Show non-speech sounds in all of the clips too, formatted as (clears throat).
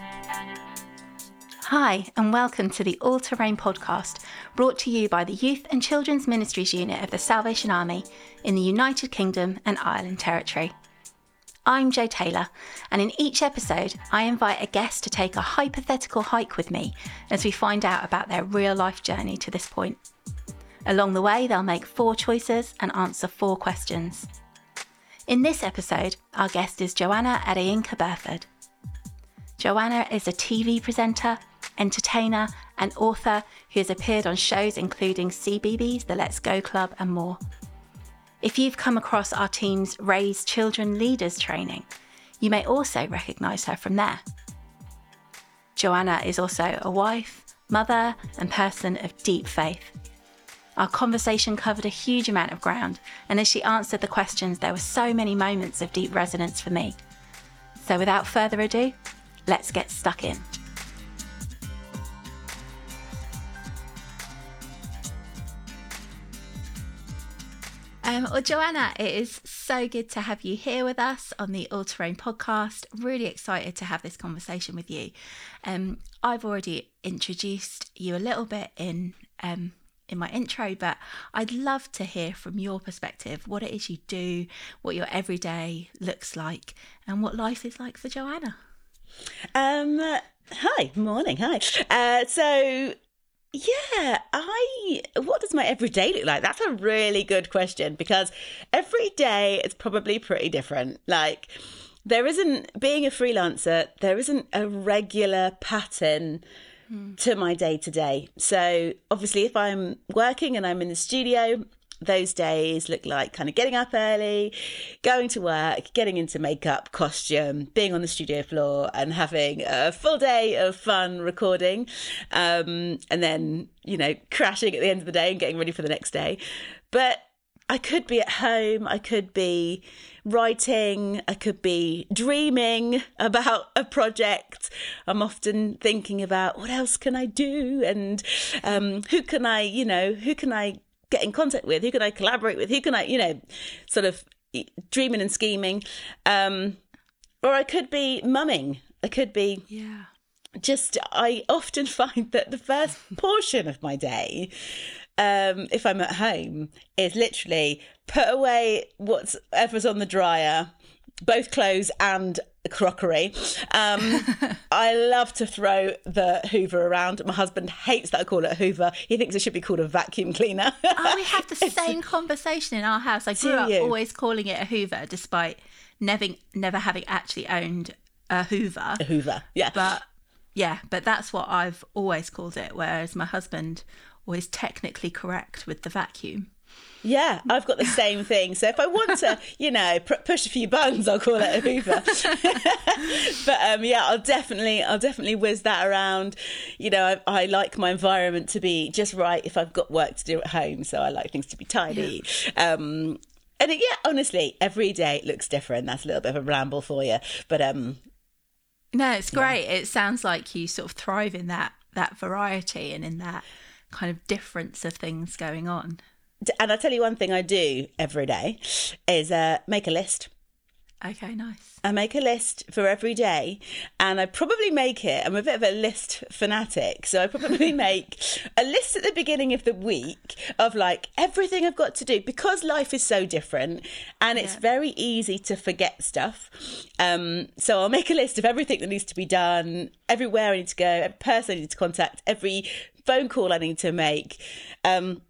Hi, and welcome to the All Terrain podcast, brought to you by the Youth and Children's Ministries Unit of the Salvation Army in the United Kingdom and Ireland Territory. I'm Jo Taylor, and in each episode, I invite a guest to take a hypothetical hike with me as we find out about their real life journey to this point. Along the way, they'll make four choices and answer four questions. In this episode, our guest is Joanna Adeyinka Burford. Joanna is a TV presenter, entertainer, and author who has appeared on shows including CBeebies, The Let's Go Club, and more. If you've come across our team's Raise Children Leaders training, you may also recognise her from there. Joanna is also a wife, mother, and person of deep faith. Our conversation covered a huge amount of ground, and as she answered the questions, there were so many moments of deep resonance for me. So, without further ado, let's get stuck in. Um, well, Joanna, it is so good to have you here with us on the All Terrain podcast. Really excited to have this conversation with you. Um, I've already introduced you a little bit in um, in my intro, but I'd love to hear from your perspective what it is you do, what your everyday looks like, and what life is like for Joanna. Um, hi, morning, hi. Uh, so yeah, I what does my everyday look like? That's a really good question because every day is probably pretty different. Like there isn't being a freelancer, there isn't a regular pattern hmm. to my day to day. So obviously if I'm working and I'm in the studio, those days look like kind of getting up early, going to work, getting into makeup, costume, being on the studio floor, and having a full day of fun recording. Um, and then, you know, crashing at the end of the day and getting ready for the next day. But I could be at home, I could be writing, I could be dreaming about a project. I'm often thinking about what else can I do and um, who can I, you know, who can I get in contact with? Who can I collaborate with? Who can I, you know, sort of dreaming and scheming? Um, or I could be mumming. I could be. Yeah. Just, I often (laughs) find that the first portion of my day, um, if I'm at home, is literally put away whatever's on the dryer, both clothes and crockery. Um, (laughs) I love to throw the Hoover around. My husband hates that I call it a Hoover. He thinks it should be called a vacuum cleaner. oh, we have the (laughs) same conversation in our house. I grew up always calling it a Hoover, despite never never having actually owned a Hoover. A Hoover, yeah. But yeah, but that's what I've always called it. Whereas my husband always technically correct with the vacuum. Yeah, I've got the same thing. So if I want to, you know, pr- push a few buttons, I'll call it a Hoover. (laughs) but um, yeah, I'll definitely, I'll definitely whiz that around. You know, I, I, like my environment to be just right if I've got work to do at home. So I like things to be tidy. Yeah. Um, and it, yeah, honestly, every day looks different. That's a little bit of a ramble for you, but um, no, it's great. Yeah. It sounds like you sort of thrive in that that variety and in that kind of difference of things going on and I'll tell you one thing I do every day is uh, make a list. Okay, nice. I make a list for every day and I probably make it. I'm a bit of a list fanatic. So I probably (laughs) make a list at the beginning of the week of like everything I've got to do because life is so different and it's yeah. very easy to forget stuff. Um, so I'll make a list of everything that needs to be done, everywhere I need to go, every person I need to contact, every phone call I need to make. Um,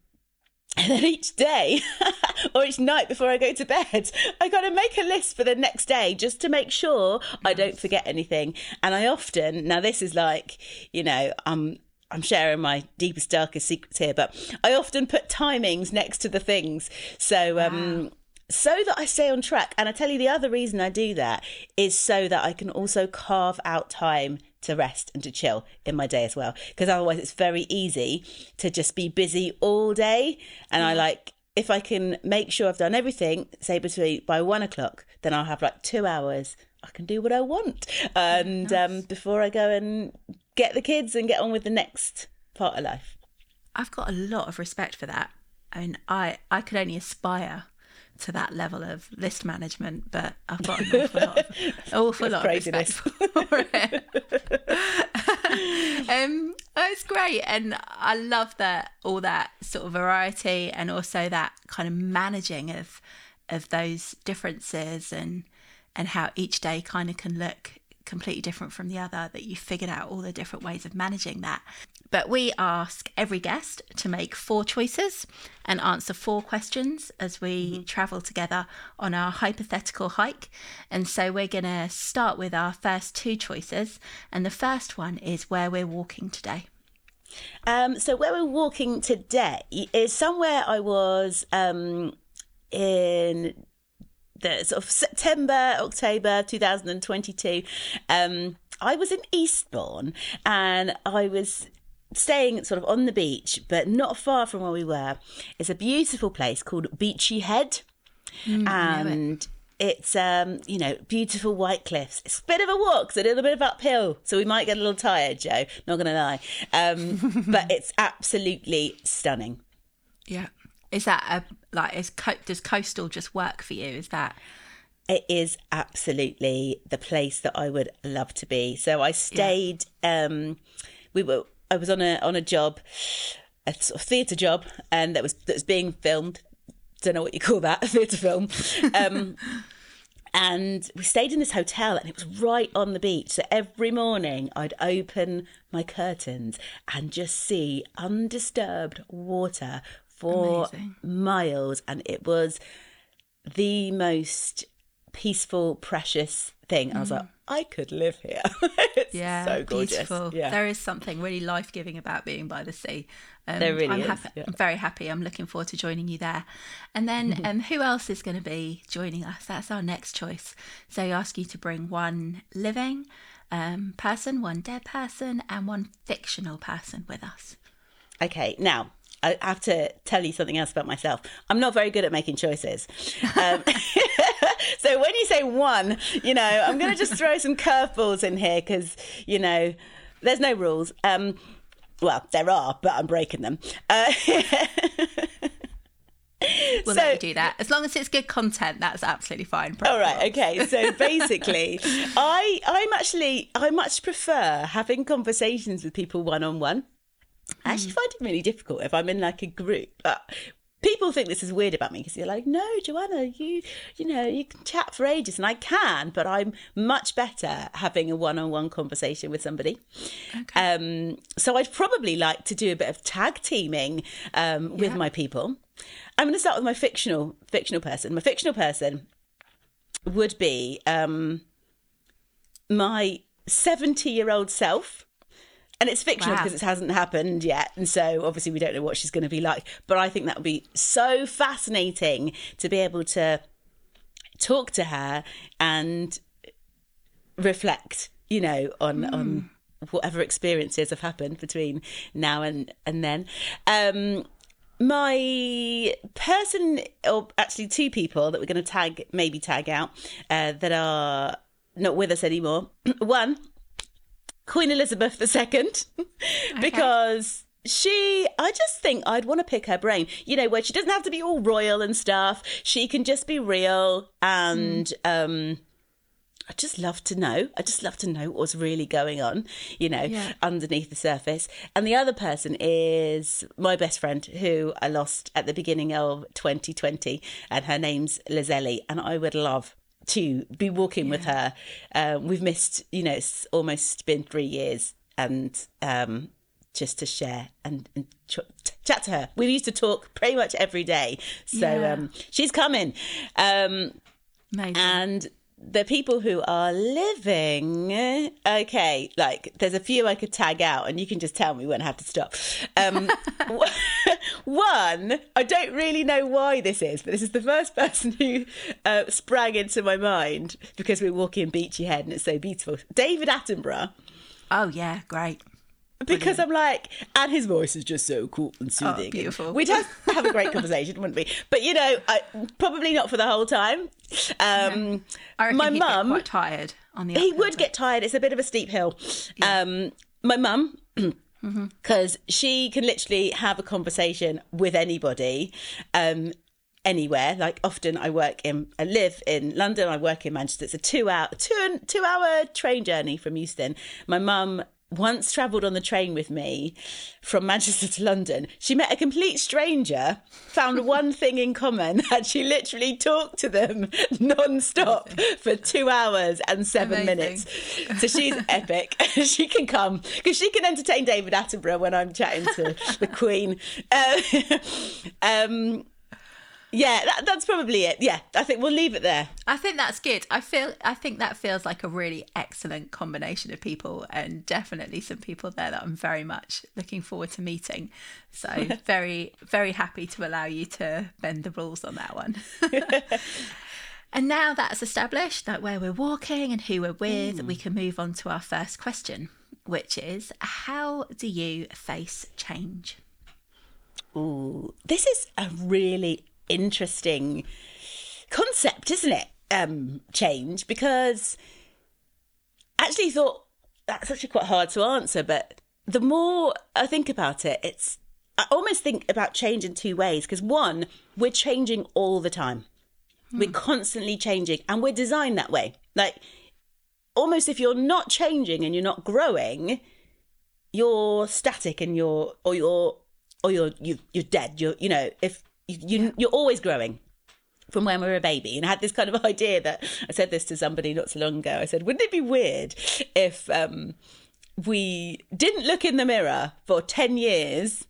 (laughs) and then each day (laughs) or each night before I go to bed, I got to make a list for the next day just to make sure I don't forget anything. And I often, now this is like, you know, I'm I'm sharing my deepest, darkest secrets here, but I often put timings next to the things. So, um, wow. so that I stay on track. And I tell you, the other reason I do that is so that I can also carve out time to rest and to chill in my day as well. Because otherwise, it's very easy to just be busy all day. And I like, if I can make sure I've done everything, say between by one o'clock, then I'll have like two hours. I can do what I want. And nice. um, before I go and get the kids and get on with the next part of life. I've got a lot of respect for that. I mean, I, I could only aspire to that level of list management, but I've got an (laughs) awful lot, of, awful lot craziness. for it. (laughs) um, oh, it's great, and I love that all that sort of variety, and also that kind of managing of of those differences, and and how each day kind of can look completely different from the other. That you figured out all the different ways of managing that, but we ask every guest to make four choices and answer four questions as we mm-hmm. travel together on our hypothetical hike. And so we're going to start with our first two choices. And the first one is where we're walking today. Um, so where we're walking today is somewhere I was um, in the sort of September, October 2022. Um, I was in Eastbourne and I was staying sort of on the beach, but not far from where we were, is a beautiful place called Beachy Head. Mm, and it's um, you know, beautiful white cliffs. It's a bit of a walk, it's a little bit of uphill, so we might get a little tired, Jo. Not gonna lie, um, (laughs) but it's absolutely stunning. Yeah, is that a like? Is does coastal just work for you? Is that? It is absolutely the place that I would love to be. So I stayed. Yeah. Um, we were I was on a on a job, a sort of theatre job, and that was that was being filmed. Don't know what you call that, (laughs) a theatre film. Um, (laughs) and we stayed in this hotel, and it was right on the beach. So every morning, I'd open my curtains and just see undisturbed water for Amazing. miles, and it was the most peaceful, precious thing. I was like, mm. I could live here. (laughs) it's yeah, so gorgeous. Beautiful. Yeah. There is something really life giving about being by the sea. Um, there really I'm is. Happy, yeah. I'm very happy. I'm looking forward to joining you there. And then, um, who else is going to be joining us? That's our next choice. So, I ask you to bring one living um, person, one dead person, and one fictional person with us. Okay, now I have to tell you something else about myself. I'm not very good at making choices. Um, (laughs) (laughs) (laughs) so when you say one, you know, I'm going to just throw some curveballs in here because, you know, there's no rules. Um, well, there are, but I'm breaking them. Uh, (laughs) we'll so, let you do that as long as it's good content. That's absolutely fine. All right, okay. So (laughs) basically, I I'm actually I much prefer having conversations with people one on one. I actually find it really difficult if I'm in like a group. But people think this is weird about me because you're like, no, Joanna, you you know you can chat for ages, and I can, but I'm much better having a one-on-one conversation with somebody. Okay. Um, so I'd probably like to do a bit of tag teaming um, with yeah. my people. I'm going to start with my fictional fictional person. My fictional person would be um, my 70 year old self and it's fictional wow. because it hasn't happened yet and so obviously we don't know what she's going to be like but i think that would be so fascinating to be able to talk to her and reflect you know on mm. on whatever experiences have happened between now and and then um my person or actually two people that we're going to tag maybe tag out uh, that are not with us anymore (clears throat) one Queen Elizabeth II okay. because she i just think i'd want to pick her brain you know where she doesn't have to be all royal and stuff she can just be real and mm. um I just love to know. I just love to know what's really going on, you know, yeah. underneath the surface. And the other person is my best friend who I lost at the beginning of 2020, and her name's Lizelle. And I would love to be walking yeah. with her. Um, we've missed, you know, it's almost been three years, and um, just to share and, and ch- chat to her. We used to talk pretty much every day, so yeah. um, she's coming. Um, and the people who are living okay like there's a few i could tag out and you can just tell me when i have to stop. Um, (laughs) (laughs) one i don't really know why this is but this is the first (laughs) person who uh, sprang into my mind because we're walking beachy head and it's so beautiful. David attenborough. Oh yeah great because Brilliant. I'm like, and his voice is just so cool and oh, soothing. Oh, beautiful. We'd have, (laughs) have a great conversation, wouldn't we? But you know, I, probably not for the whole time. Um, yeah. my mum tired on the. He would get tired. It's a bit of a steep hill. Yeah. Um, my mum. Because mm-hmm. she can literally have a conversation with anybody, um, anywhere. Like often, I work in, I live in London. I work in Manchester. It's a two hour, two two hour train journey from Euston. My mum once travelled on the train with me from Manchester to London. She met a complete stranger, found (laughs) one thing in common (laughs) that she literally talked to them (laughs) non-stop for two hours and seven Amazing. minutes. So she's epic. she can come because she can entertain David Attenborough when I'm chatting to the Queen. Uh, um, yeah, that, that's probably it. Yeah, I think we'll leave it there. I think that's good. I feel I think that feels like a really excellent combination of people and definitely some people there that I'm very much looking forward to meeting. So (laughs) very very happy to allow you to bend the rules on that one. (laughs) and now that's established, like where we're walking and who we're with, we mm. can move on to our first question, which is how do you face change? Ooh, this is a really interesting concept, isn't it? Um, change because I actually thought that's actually quite hard to answer, but the more I think about it, it's I almost think about change in two ways because one, we're changing all the time. We're constantly changing and we're designed that way. Like almost if you're not changing and you're not growing, you're static and you're or you're or you're you, you're dead. You're you know if you, you you're always growing from when we were a baby and I had this kind of (laughs) idea that I said this to somebody not so long ago. I said, wouldn't it be weird if um, we didn't look in the mirror for 10 years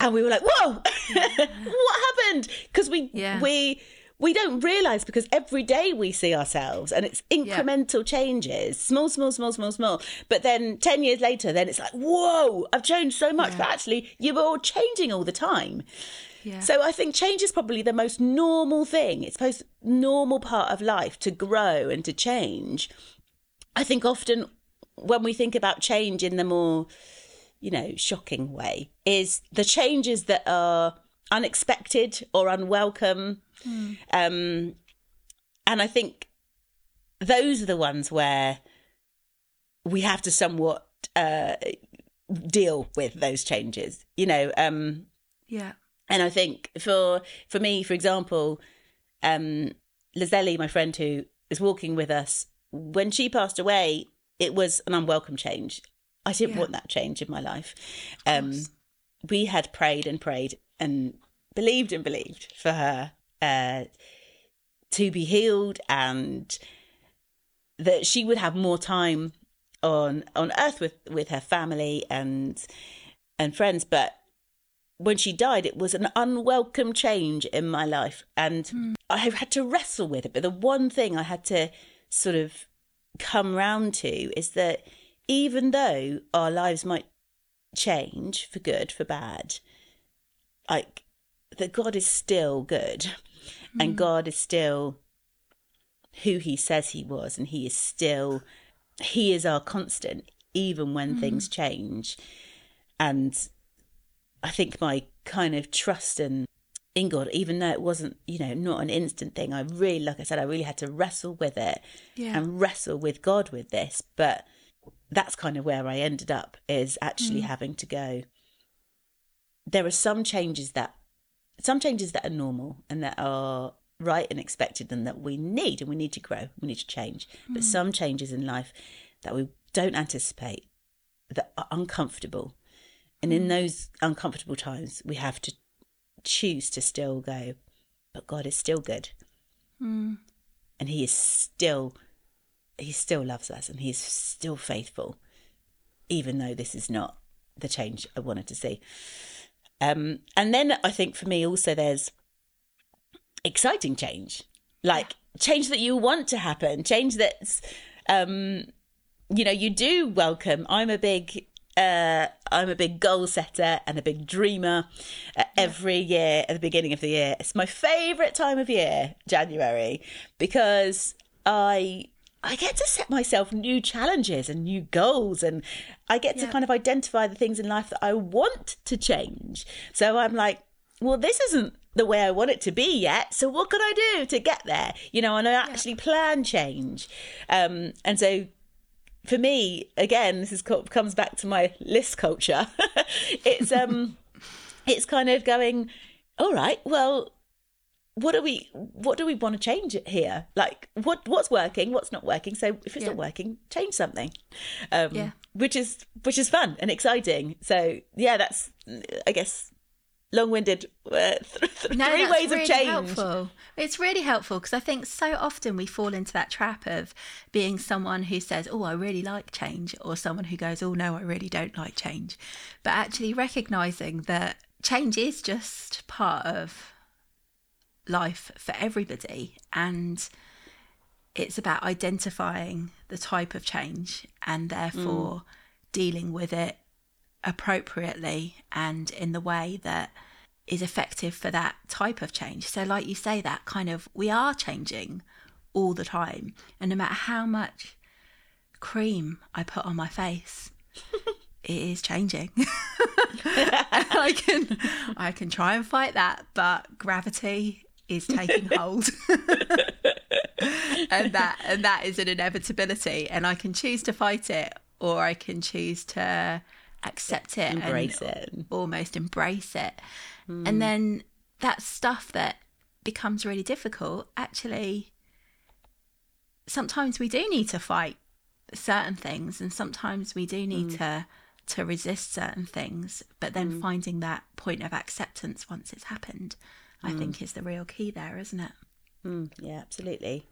and we were like, whoa, (laughs) what happened? Because we, Yeah. we, we don't realize because every day we see ourselves and it's incremental changes, small, small, small, small, small. But then 10 years later, then it's like, whoa, I've changed so much. But actually, you were all changing all the time. Yeah. So I think change is probably the most normal thing. It's the most normal part of life to grow and to change. I think often when we think about change in the more, you know, shocking way, is the changes that are unexpected or unwelcome. Um, and I think those are the ones where we have to somewhat uh, deal with those changes. You know, um, yeah. And I think for for me, for example, um, Lizelle, my friend who is walking with us, when she passed away, it was an unwelcome change. I didn't Yeah. want that change in my life. Um, we had prayed and prayed and believed and believed for her uh, to be healed and that she would have more time on on earth with with her family and and friends but when she died it was an unwelcome change in my life and hmm. i had to wrestle with it. But the one thing i had to sort of come round to is that even though our lives might change for good for bad like that god is still good and hmm. god is still who he says he was and he is still he is our constant even when hmm. things change. And i think my kind of trust in in god even though it wasn't you know not an instant thing i really like i said i really had to wrestle with it Yeah. and wrestle with god with this. But that's kind of where i ended up is actually mm. having to go. There are some changes that some changes that are normal and that are right and expected and that we need and we need to grow we need to change. But mm. some changes in life that we don't anticipate that are uncomfortable and in those uncomfortable times we have to choose to still go but god is still good. And he is still he still loves us and he's still faithful even though this is not the change i wanted to see. Um, and then I think for me also there's exciting change, like change that you want to happen, change that's, um, you know, you do welcome. I'm a big, uh, I'm a big goal setter and a big dreamer. Uh, every year at the beginning of the year, it's my favourite time of year, January, because I I get to set myself new challenges and new goals, and I get to kind of identify the things in life that I want to change. So I'm like, well, this isn't the way I want it to be yet. So what can I do to get there? You know, and I actually plan change. Um, and so for me, again, this is co- comes back to my list culture. (laughs) it's um, (laughs) it's kind of going, all right, well, what do we what do we want to change here like what what's working what's not working so if it's Yeah. not working change something um Yeah. which is which is fun and exciting so yeah that's i guess long-winded uh, th- th- No, three ways really of change Helpful. It's really helpful because I think so often we fall into that trap of being someone who says, "Oh, I really like change," or someone who goes, "Oh no, I really don't like change." But actually recognizing that change is just part of life for everybody and it's about identifying the type of change and therefore dealing with it appropriately and in the way that is effective for that type of change. So, like you say, that kind of we are changing all the time, and no matter how much cream I put on my face, (laughs) it is changing. (laughs) I can I can try and fight that, but gravity is taking (laughs) hold. and that and that is an inevitability and I can choose to fight it or I can choose to accept it Embrace and it. almost embrace it. Hmm. And then that stuff that becomes really difficult actually sometimes we do need to fight certain things and sometimes we do need hmm. to to resist certain things but then hmm. finding that point of acceptance once it's happened i think is the real key there isn't it? Mm, yeah absolutely.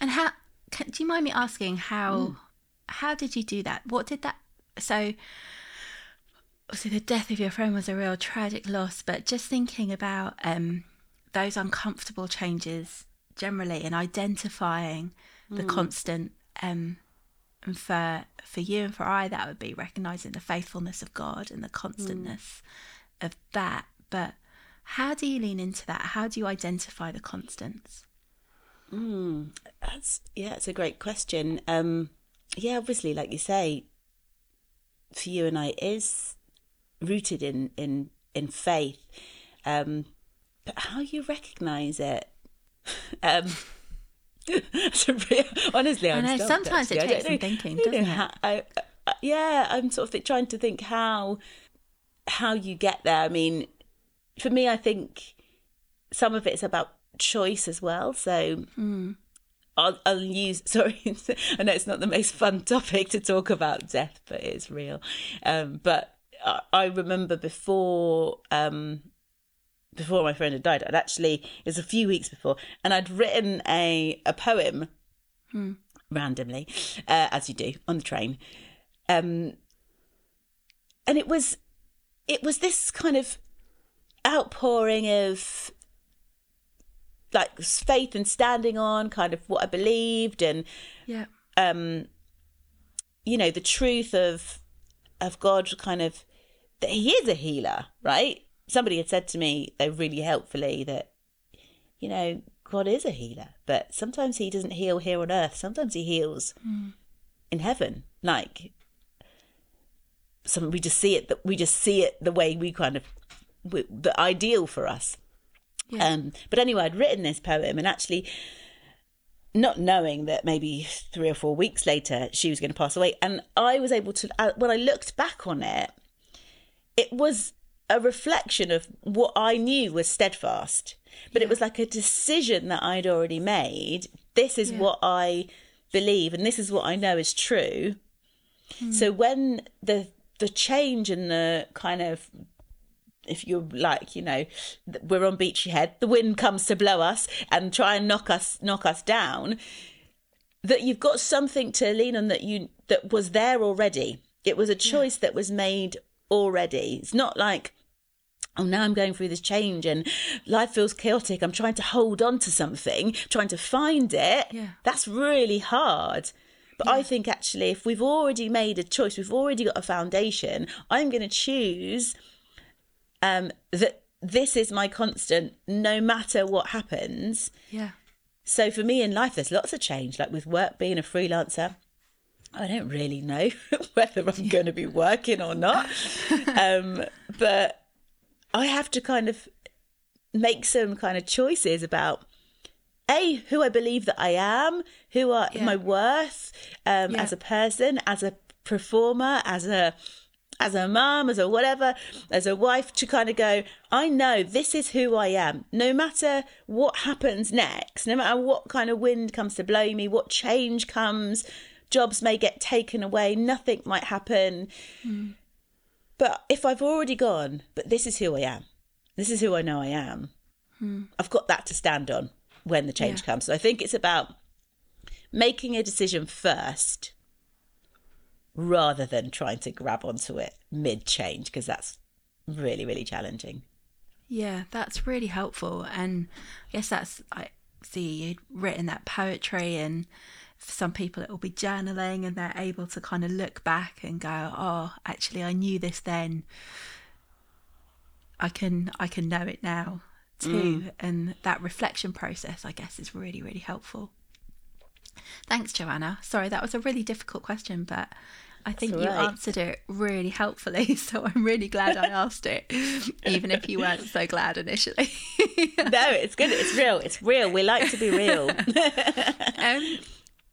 And how can, do you mind me asking how how did you do that? What did that so obviously the death of your friend was a real tragic loss but just thinking about um those uncomfortable changes generally and identifying the constant um and for for you and for I that would be recognizing the faithfulness of God and the constantness of that. But how do you lean into that? How do you identify the constants? That's yeah, it's a great question. Um, yeah, obviously, like you say, for you and I, it is rooted in in in faith. Um, but how you recognise it? (laughs) Um, (laughs) it's a real- honestly, I'm know, sometimes it actually. I takes some thinking, doesn't know it? I, I, yeah, I'm sort of trying to think how how you get there. I mean, for me, I think some of it's about choice as well. So I'll, I'll use. (laughs) Sorry, I know it's not the most fun topic to talk about death, but it's real. Um, but I, remember before. Um, before my friend had died, I'd actually it was a few weeks before, and I'd written a a poem randomly, uh, as you do on the train, um, and it was it was this kind of outpouring of like faith and standing on kind of what I believed and yeah um you know the truth of of God kind of that he is a healer right? Somebody had said to me though really helpfully that you know God is a healer but sometimes he doesn't heal here on earth. Sometimes he heals in heaven. Like some we just see it that we just see it the way we kind of we, the ideal for us. Yeah. um but anyway I'd written this poem and actually not knowing that maybe three or four weeks later she was going to pass away. And I was able to uh, when I looked back on it it was a reflection of what I knew was steadfast. But it was like a decision that I'd already made. This is Yeah. what I believe and this is what I know is true. Hmm. so when the the change and the kind of if you're like you know we're on beachy head the wind comes to blow us and try and knock us knock us down that you've got something to lean on that you that was there already. It was a choice that was made already. It's not like oh now i'm going through this change and life feels chaotic. I'm trying to hold on to something trying to find it. Yeah. that's really hard. But I think actually, if we've already made a choice, we've already got a foundation, I'm going to choose um, that this is my constant no matter what happens. yeah So for me in life, there's lots of change. Like with work, being a freelancer, I don't really know (laughs) whether I'm going to be working or not. (laughs) um, but I have to kind of make some kind of choices about a who I believe that I am, who are Yeah. my worth um, Yeah. as a person, as a performer, as a as a mum, as a whatever, as a wife, to kind of go, I know this is who I am. No matter what happens next, no matter what kind of wind comes to blow me, what change comes, jobs may get taken away, nothing might happen. Mm. But if I've already gone, but this is who I am, this is who I know I am, mm. I've got that to stand on when the change yeah. comes. So I think it's about making a decision first rather than trying to grab onto it mid change because that's really really challenging. Yeah that's really helpful and i guess that's i see you'd written that poetry and for some people it will be journaling and they're able to kind of look back and go oh actually i knew this then. I can i can know it now too. Mm. and that reflection process i guess is really really helpful. Thanks joanna. Sorry that was a really difficult question but I think right. you answered it really helpfully, (laughs) so I'm really glad I asked it, even if you weren't so glad initially. (laughs) no, it's good. It's real. It's real. We like to be real. (laughs) um,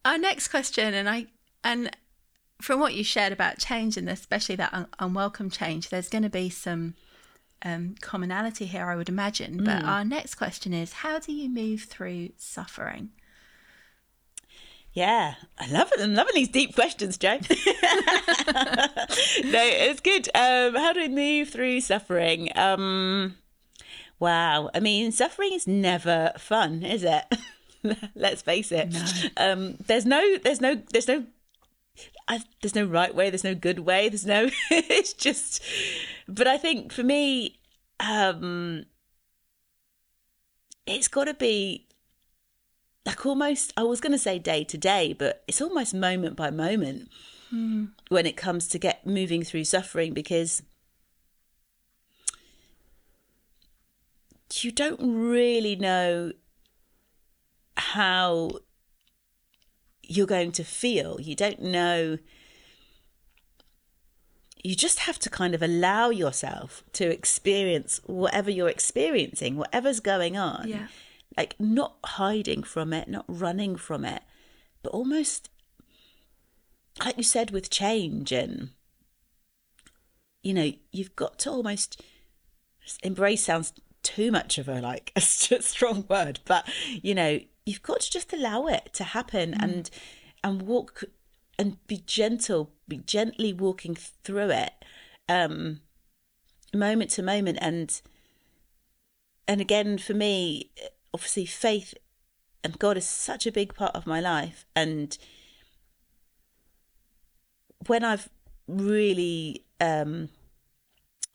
our next question, and I and from what you shared about change and especially that un- unwelcome change, there's going to be some um, commonality here, I would imagine. But mm. our next question is, how do you move through suffering? Yeah, I love it. I'm loving these deep questions, Jo. (laughs) no, it's good. Um, how do we move through suffering? Um, wow. I mean, suffering is never fun, is it? (laughs) Let's face it. No. Um, there's no, there's no, there's no, I, there's no right way. There's no good way. There's no. (laughs) it's just. But I think for me, um, it's got to be like almost I was going to say day to day, but it's almost moment by moment mm. when it comes to get moving through suffering because you don't really know how you're going to feel. You don't know. You just have to kind of allow yourself to experience whatever you're experiencing, whatever's going on. Yeah like not hiding from it, not running from it, but almost like you said with change and you know, you've got to almost embrace sounds too much of a like (laughs) a strong word, but you know, you've got to just allow it to happen mm. and and walk and be gentle, be gently walking through it, um, moment to moment and and again for me obviously faith and God is such a big part of my life. And when I've really um,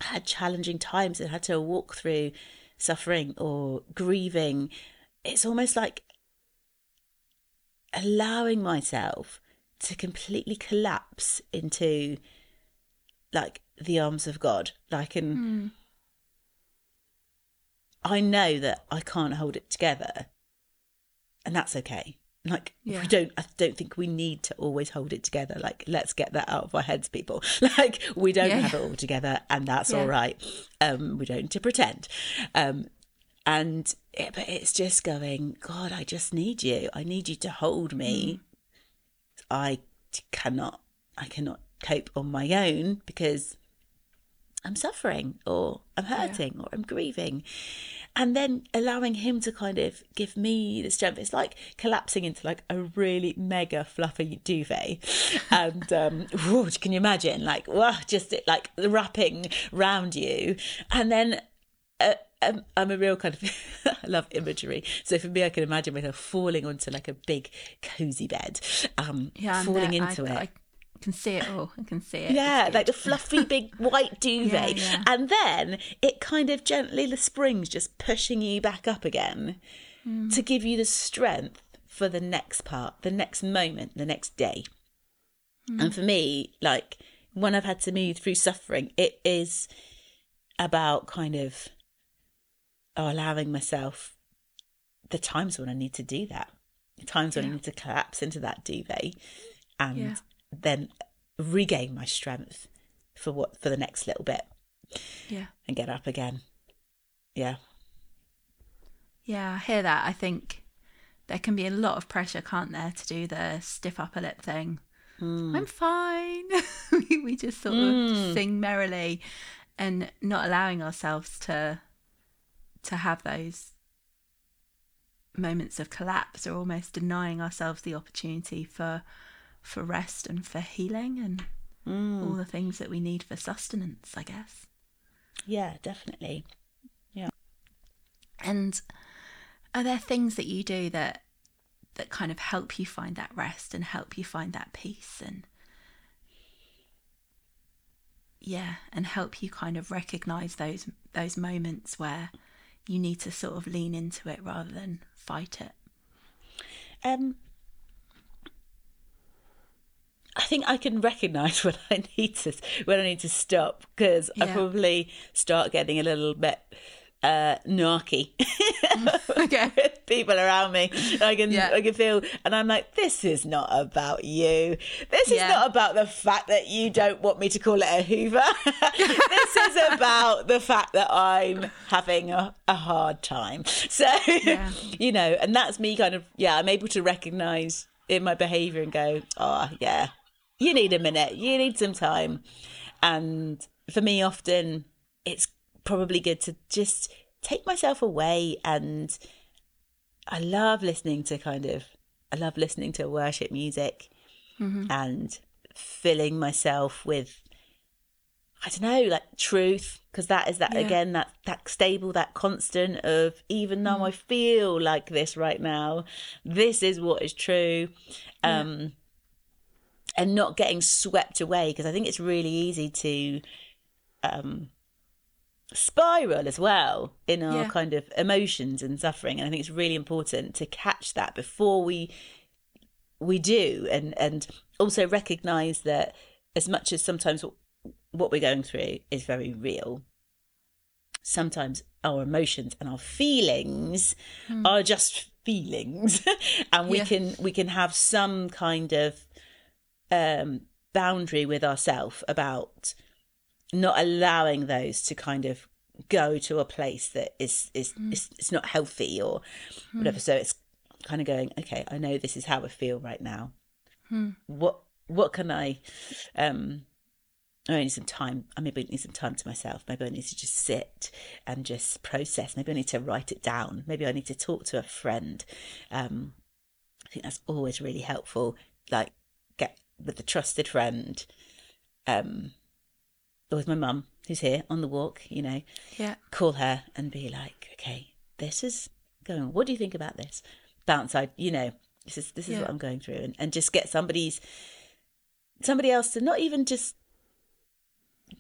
had challenging times and had to walk through suffering or grieving, it's almost like allowing myself to completely collapse into like the arms of God, like in. Mm I know that I can't hold it together, and that's okay. Like yeah. we don't, I don't think we need to always hold it together. Like let's get that out of our heads, people. (laughs) Like we don't yeah. have it all together, and that's yeah. all right. Um, we don't need to pretend. Um, and it, but it's just going, God, I just need you. I need you to hold me. Mm. I cannot, I cannot cope on my own because I'm suffering or I'm hurting yeah. or I'm grieving. And then allowing him to kind of give me the strength. It's like collapsing into like a really mega fluffy duvet. And um, (laughs) whoa, can you imagine? Like, whoa, just like wrapping round you. And then uh, um, I'm a real kind of (laughs) I love imagery. So for me, I can imagine myself falling onto like a big cozy bed, um, yeah, falling into I, it. I can see it all. I can see it. Yeah, like the fluffy big (laughs) white duvet. Yeah, yeah. And then it kind of gently, the springs just pushing you back up again mm. to give you the strength for the next part, the next moment, the next day. Mm. And for me, like when I've had to move through suffering, it is about kind of oh, allowing myself the times when I need to do that, the times when yeah. I need to collapse into that duvet and then regain my strength for what for the next little bit. Yeah. And get up again. Yeah. Yeah, I hear that. I think there can be a lot of pressure, can't there, to do the stiff upper lip thing. Hmm. I'm fine. (laughs) we, we just sort of hmm. sing merrily and not allowing ourselves to to have those moments of collapse or almost denying ourselves the opportunity for for rest and for healing and all the things that we need for sustenance, I guess. Yeah, definitely. Yeah. And are there things that you do that that kind of help you find that rest and help you find that peace and yeah, and help you kind of recognize those those moments where you need to sort of lean into it rather than fight it. Um, I think I can recognise (laughs) when I need to when I need to stop because I probably start getting a little bit uh narky (laughs) Okay. (laughs) with people around me. I can Yeah. I can feel and I'm like, this is not about you. This is Yeah. not about the fact that you don't want me to call it a Hoover. this is about the fact that I'm having a, a hard time. So Yeah. you know, and that's me kind of yeah, I'm able to recognise in my behaviour and go, Oh yeah, you need a minute, you need some time. And for me often it's probably good to just take myself away. And I love listening to kind of I love listening to worship music and filling myself with I don't know like truth. Because that is that Yeah. again that that stable that constant of even though I feel like this right now this is what is true. Um and not getting swept away because I think it's really easy to um spiral as well in our Yeah. kind of emotions and suffering and i think it's really important to catch that before we we do and and also recognize that as much as sometimes what we're going through is very real sometimes our emotions and our feelings are just feelings (laughs) and we Yeah. can we can have some kind of um boundary with ourselves about not allowing those to kind of go to a place that is is is, is not healthy or whatever so it's kind of going okay i know this is how i feel right now what what can i um I need some time. I maybe need some time to myself. Maybe I need to just sit and just process. Maybe I need to write it down. Maybe I need to talk to a friend. Um, I think that's always really helpful. Like with a trusted friend. Um, with my mum who's here on the walk. You know, Yeah. call her and be like, okay, this is going. What do you think about this? Bounce side, you know, this is this is Yeah. what I'm going through, and, and just get somebody's somebody else to not even just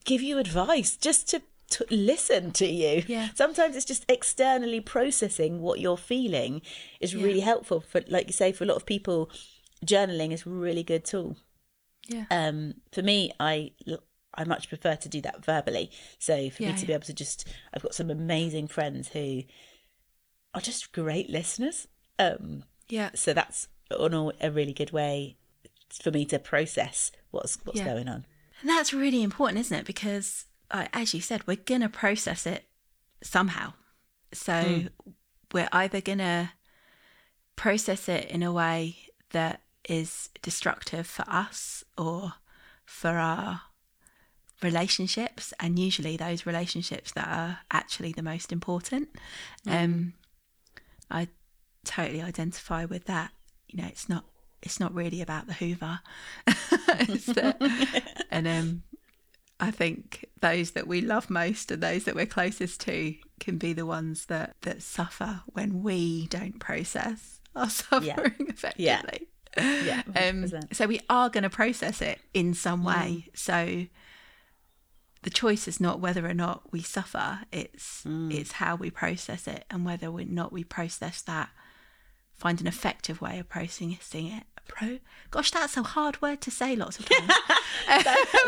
give you advice, just to, to listen to you. Yeah. Sometimes it's just externally processing what you're feeling is really helpful for, like you say, for a lot of people. Journaling is a really good tool Yeah. um for me i i much prefer to do that verbally so for Yeah, me to yeah. be able to just i've got some amazing friends who are just great listeners um yeah. so that's on a, a really good way for me to process what's what's Yeah. going on And that's really important, isn't it? Because, uh, as you said, we're going to process it somehow. So we're either going to process it in a way that is destructive for us or for our relationships, and usually those relationships that are actually the most important. Um, I totally identify with that. You know, it's not it's not really about the Hoover. (laughs) The- (laughs) and um, I think those that we love most and those that we're closest to can be the ones that that suffer when we don't process our (laughs) suffering effectively. yeah (laughs) Um, 100%. so we are going to process it in some way. So the choice is not whether or not we suffer; it's it's how we process it and whether or not we process that. Find an effective way of processing it. Pro, gosh, that's a hard word to say lots of (laughs) times.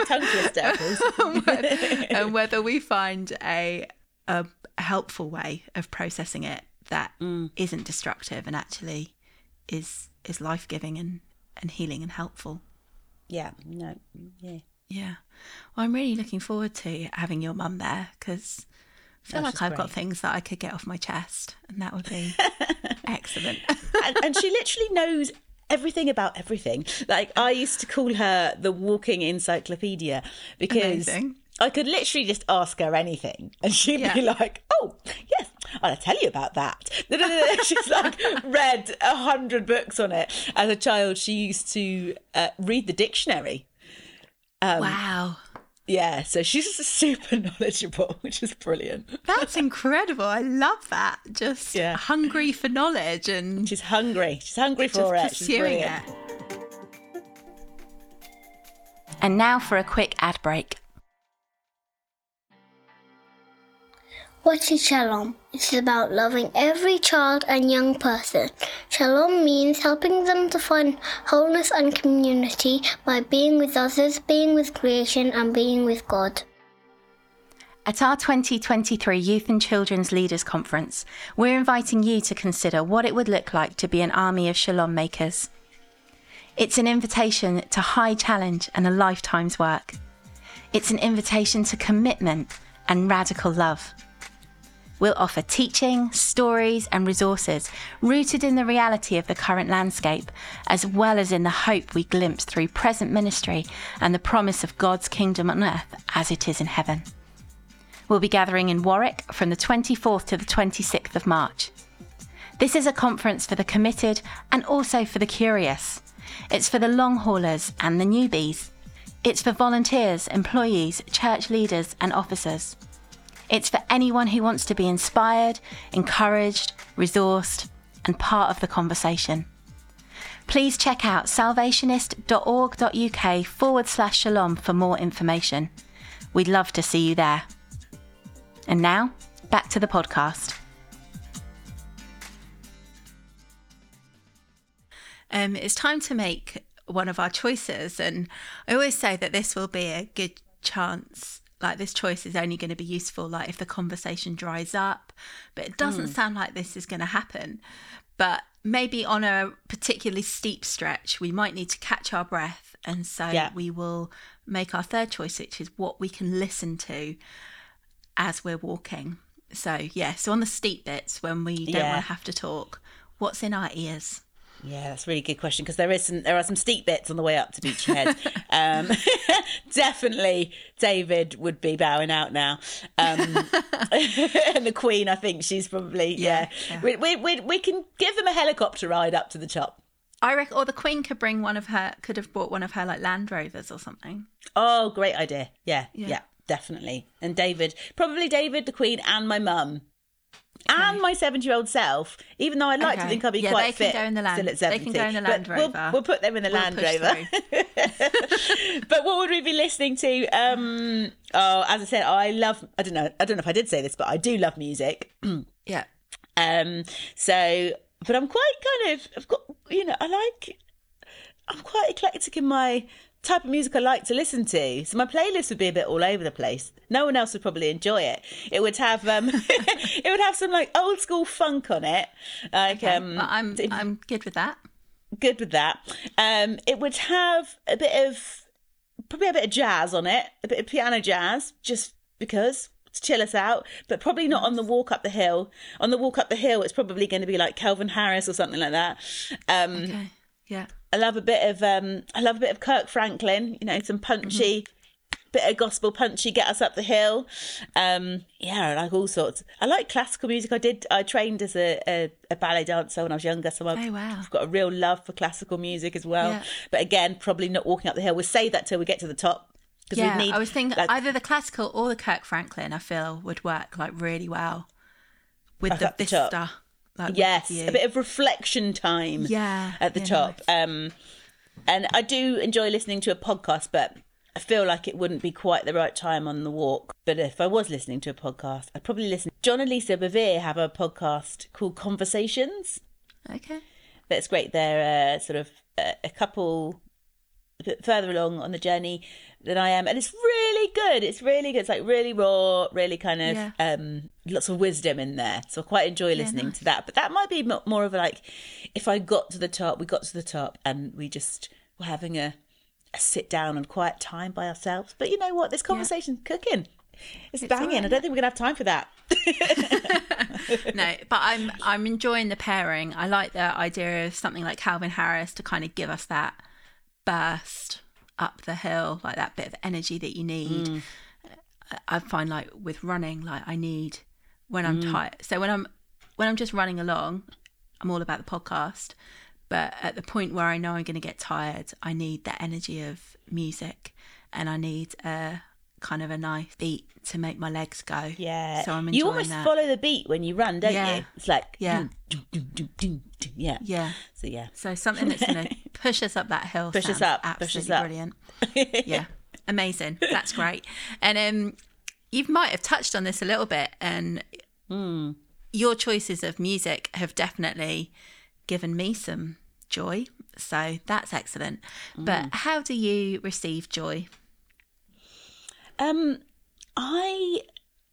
tongue twister (laughs) and whether we find a a helpful way of processing it that Mm. not destructive and actually is is life giving and and healing and helpful. yeah no yeah Yeah. Well, I'm really looking forward to having your mum there because I feel Oh, like I've got things that I could get off my chest, and that would be (laughs) excellent. and, and she literally knows everything about everything. Like I used to call her the walking encyclopedia because Amazing. I could literally just ask her anything and she'd be like, oh, yes, I'll tell you about that. (laughs) She's like read a hundred books on it. As a child, she used to uh, read the dictionary. Um, wow. Yeah, so she's just (laughs) super knowledgeable, which is brilliant. That's incredible. I love that. Just Yeah. hungry for knowledge and She's hungry. She's hungry for it. She's brilliant. it. And now for a quick ad break. What is Shalom? It's about loving every child and young person. Shalom means helping them to find wholeness and community by being with others, being with creation, and being with God. At our 2023 Youth and Children's Leaders Conference, we're inviting you to consider what it would look like to be an army of shalom makers. It's an invitation to high challenge and a lifetime's work. It's an invitation to commitment and radical love. We'll offer teaching, stories, and resources rooted in the reality of the current landscape, as well as in the hope we glimpse through present ministry and the promise of God's kingdom on earth as it is in heaven. We'll be gathering in Warwick from the 24th to the 26th of March. This is a conference for the committed and also for the curious. It's for the long haulers and the newbies. It's for volunteers, employees, church leaders, and officers. It's for anyone who wants to be inspired, encouraged, resourced, and part of the conversation. Please check out salvationist.org.uk forward slash shalom for more information. We'd love to see you there. And now, back to the podcast. Um, it's time to make one of our choices, and I always say that this will be a good chance. Like this choice is only going to be useful, like if the conversation dries up. But it doesn't hmm. sound like this is going to happen. But maybe on a particularly steep stretch, we might need to catch our breath, and so Yeah. we will make our third choice, which is what we can listen to as we're walking. So yeah, so on the steep bits when we don't Yeah. want to have to talk, what's in our ears? Yeah, that's a really good question because there is some there are some steep bits on the way up to Beachy Head. (laughs) um, (laughs) definitely, David would be bowing out now, um, (laughs) and the Queen. I think she's probably yeah. Yeah, yeah. We, we we we can give them a helicopter ride up to the top. I reckon, or the Queen could bring one of her, could have bought one of her like Land Rovers or something. Oh, great idea! Yeah, yeah, Yeah. definitely. And David, probably David, the Queen, and my mum. And my seventy-year-old self, even though I'd like to think I'll be Yeah, quite they can fit go in the Land- still at they seventy. can go in the Land we'll- Rover. We'll, put them in the We'll Land Rover. (laughs) but what would we be listening to? Um, oh, as I said, I love. I don't know. I don't know if I did say this, but I do love music. (clears throat) Yeah, Um, so, but I'm quite kind of. I've got. You know, I like. I'm quite eclectic in my type of music I like to listen to. So my playlist would be a bit all over the place. No one else would probably enjoy it. It would have um, (laughs) it would have some like old school funk on it. Like um, but I'm I'm good with that. good with that. Um, it would have a bit of probably a bit of jazz on it, a bit of piano jazz, just because to chill us out. But probably not on the walk up the hill. On the walk up the hill, it's probably going to be like Calvin Harris or something like that. Um, Okay, yeah, I love a bit of um, I love a bit of Kirk Franklin. You know, some punchy. Bit of gospel punchy, get us up the hill. Um, yeah, I like all sorts. I like classical music. I did. I trained as a, a, a ballet dancer when I was younger, so I've, Oh, wow. I've got a real love for classical music as well. Yeah. But again, probably not walking up the hill. We'll save that till we get to the top. 'cause yeah. need, I was thinking like, either the classical or the Kirk Franklin. I feel would work like really well with the the vista. Like yes, a bit of reflection time. Yeah, at the yeah, top. Um, and I do enjoy listening to a podcast, but I feel like it wouldn't be quite the right time on the walk. But if I was listening to a podcast, I'd probably listen. John and Lisa Bevere have a podcast called Conversations. Okay. That's great. They're uh, sort of uh, a couple a bit further along on the journey than I am, and it's really good. It's really good. It's like really raw, really kind of Yeah. um, lots of wisdom in there. So I quite enjoy listening to that. But that might be more of a like if I got to the top, we got to the top, and we just were having a, a sit down and quiet time by ourselves. But you know what? This conversation's cooking. It's, banging. alright. I don't think we're gonna have time for that. (laughs) no, but I'm I'm enjoying the pairing. I like the idea of something like Calvin Harris to kind of give us that burst up the hill, like that bit of energy that you need. Mm. I find like with running, like I need when I'm Mm. tired. So when I'm when I'm just running along, I'm all about the podcast. But at the point where I know I'm going to get tired, I need that energy of music, and I need a kind of a nice beat to make my legs go. Yeah. So I'm enjoying you almost that. follow the beat when you run, don't Yeah. you? It's like Yeah. yeah. Yeah. So yeah. So something that's going (laughs) to push us up that hill. Push us up, push Absolutely us up. brilliant. (laughs) Yeah. Amazing. That's great. And um, you might have touched on this a little bit, and Hmm. your choices of music have definitely given me some joy. So that's excellent. Hmm. But how do you receive joy? Um, I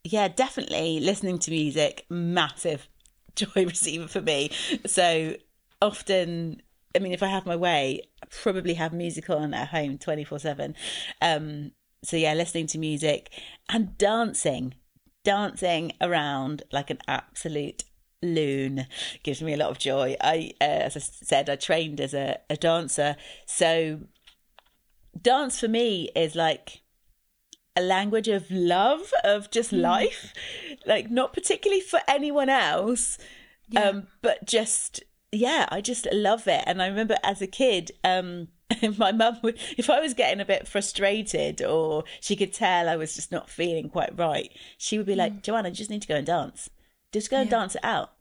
yeah, definitely listening to music, massive (laughs) joy receiver for me. So often, I mean, if I have my way, I probably have music on at home twenty four seven. Um, so yeah, listening to music and dancing, dancing around like an absolute loon gives me a lot of joy. I, uh, as I said, I trained as a, a dancer, so dance for me is like a language of love of just life. Like not particularly for anyone else um but just yeah i just love it. And i remember as a kid um (laughs) my mum would if i was getting a bit frustrated or she could tell i was just not feeling quite right she would be like joanna you just need to go and dance. Just go and dance it out.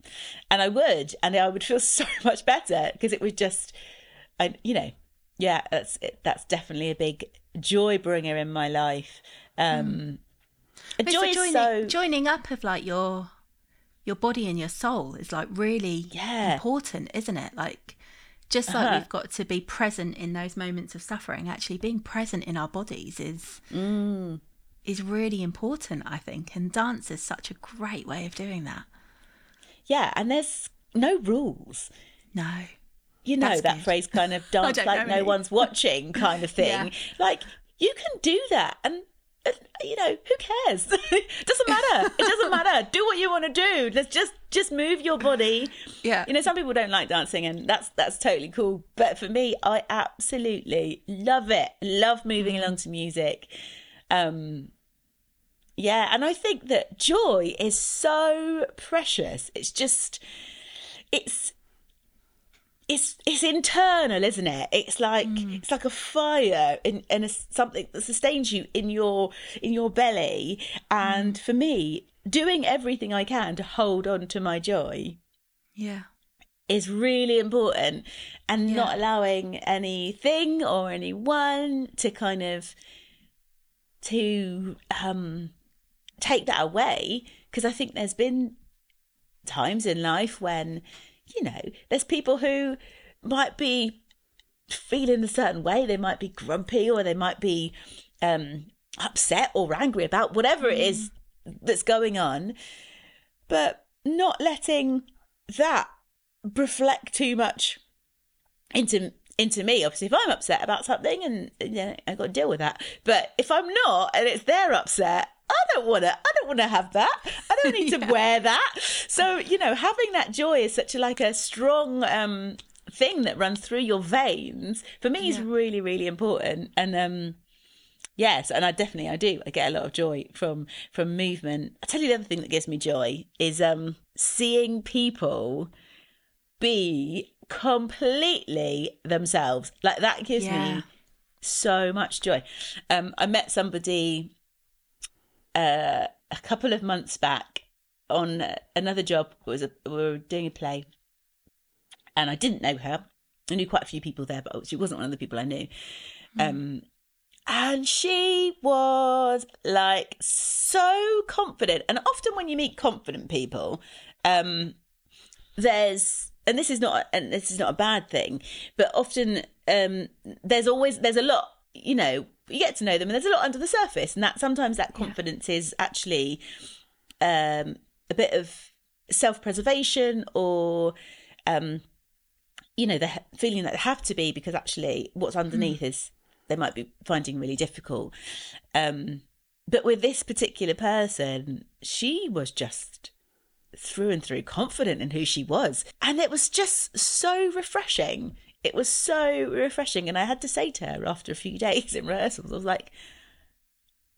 And i would and i would feel (laughs) so much better because it was just I, you know, yeah, that's that's definitely a big joy bringer in my life. Um, But joy so joining, so joining up of like your your body and your soul is like really Yeah. important, isn't it? Like just like Uh-huh. we've got to be present in those moments of suffering, actually being present in our bodies is Mm. is really important, I think. And dance is such a great way of doing that. yeah, and there's no rules. No. You know That's that good. phrase, kind of (laughs) dance like no one's watching, kind of (laughs) thing. Yeah. Like you can do that, and you know who cares? (laughs) doesn't matter. It doesn't matter. Do what you want to do. Let's just just move your body. Yeah. You know, some people don't like dancing, and that's that's totally cool. But for me, I absolutely love it. Love moving Mm. along to music. Um, yeah, and I think that joy is so precious. It's just, it's. It's it's internal, isn't it? It's like it's like a fire in, in a, something that sustains you in your in your belly. And for me, doing everything I can to hold on to my joy Yeah. is really important and Yeah. not allowing anything or anyone to kind of to um take that away because i think there's been times in life when you know there's people who might be feeling a certain way. They might be grumpy or they might be um upset or angry about whatever it is that's going on. But not letting that reflect too much into into me. Obviously if i'm upset about something and you know i've got to deal with that. But if i'm not and it's their upset i don't want to i don't want to have that i don't need to (laughs) wear that so you know having that joy is such a like a strong um thing that runs through your veins for me is really really important and um Yes, and I definitely I do. I get a lot of joy from from movement. I tell you the other thing that gives me joy is um seeing people be completely themselves. Like that gives Yeah. me so much joy. Um I met somebody uh a couple of months back on another job. It was a, we were doing a play and I didn't know her. I knew quite a few people there, but she wasn't one of the people I knew. Um and she was like so confident and often when you meet confident people um there's and this is not and this is not a bad thing but often um there's always there's a lot you know you get to know them and there's a lot under the surface and that sometimes that confidence is actually um a bit of self-preservation or um you know the feeling that they have to be because actually what's underneath is they might be finding really difficult um but with this particular person, she was just through and through confident in who she was. And it was just so refreshing. It was so refreshing. And I had to say to her after a few (laughs) days in rehearsals, I was like,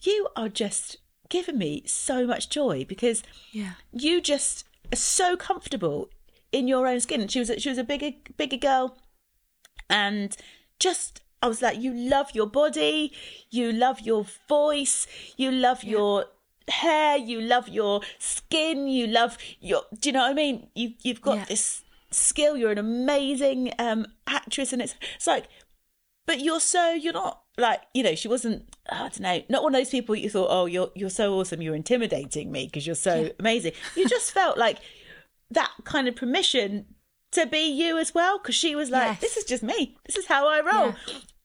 You are just giving me so much joy because Yeah. you just are so comfortable in your own skin. She was she was a bigger bigger girl, and just I was like, you love your body, you love your voice, you love your hair, you love your skin, you love your. Do you know what I mean? You you've got Yeah. this skill. You're an amazing um actress, and it's it's like but you're so you're not like you know she wasn't i don't know not one of those people you thought oh you're you're so awesome you're intimidating me because you're so amazing you just (laughs) felt like that kind of permission to be you as well because she was like Yes. this is just me this is how i roll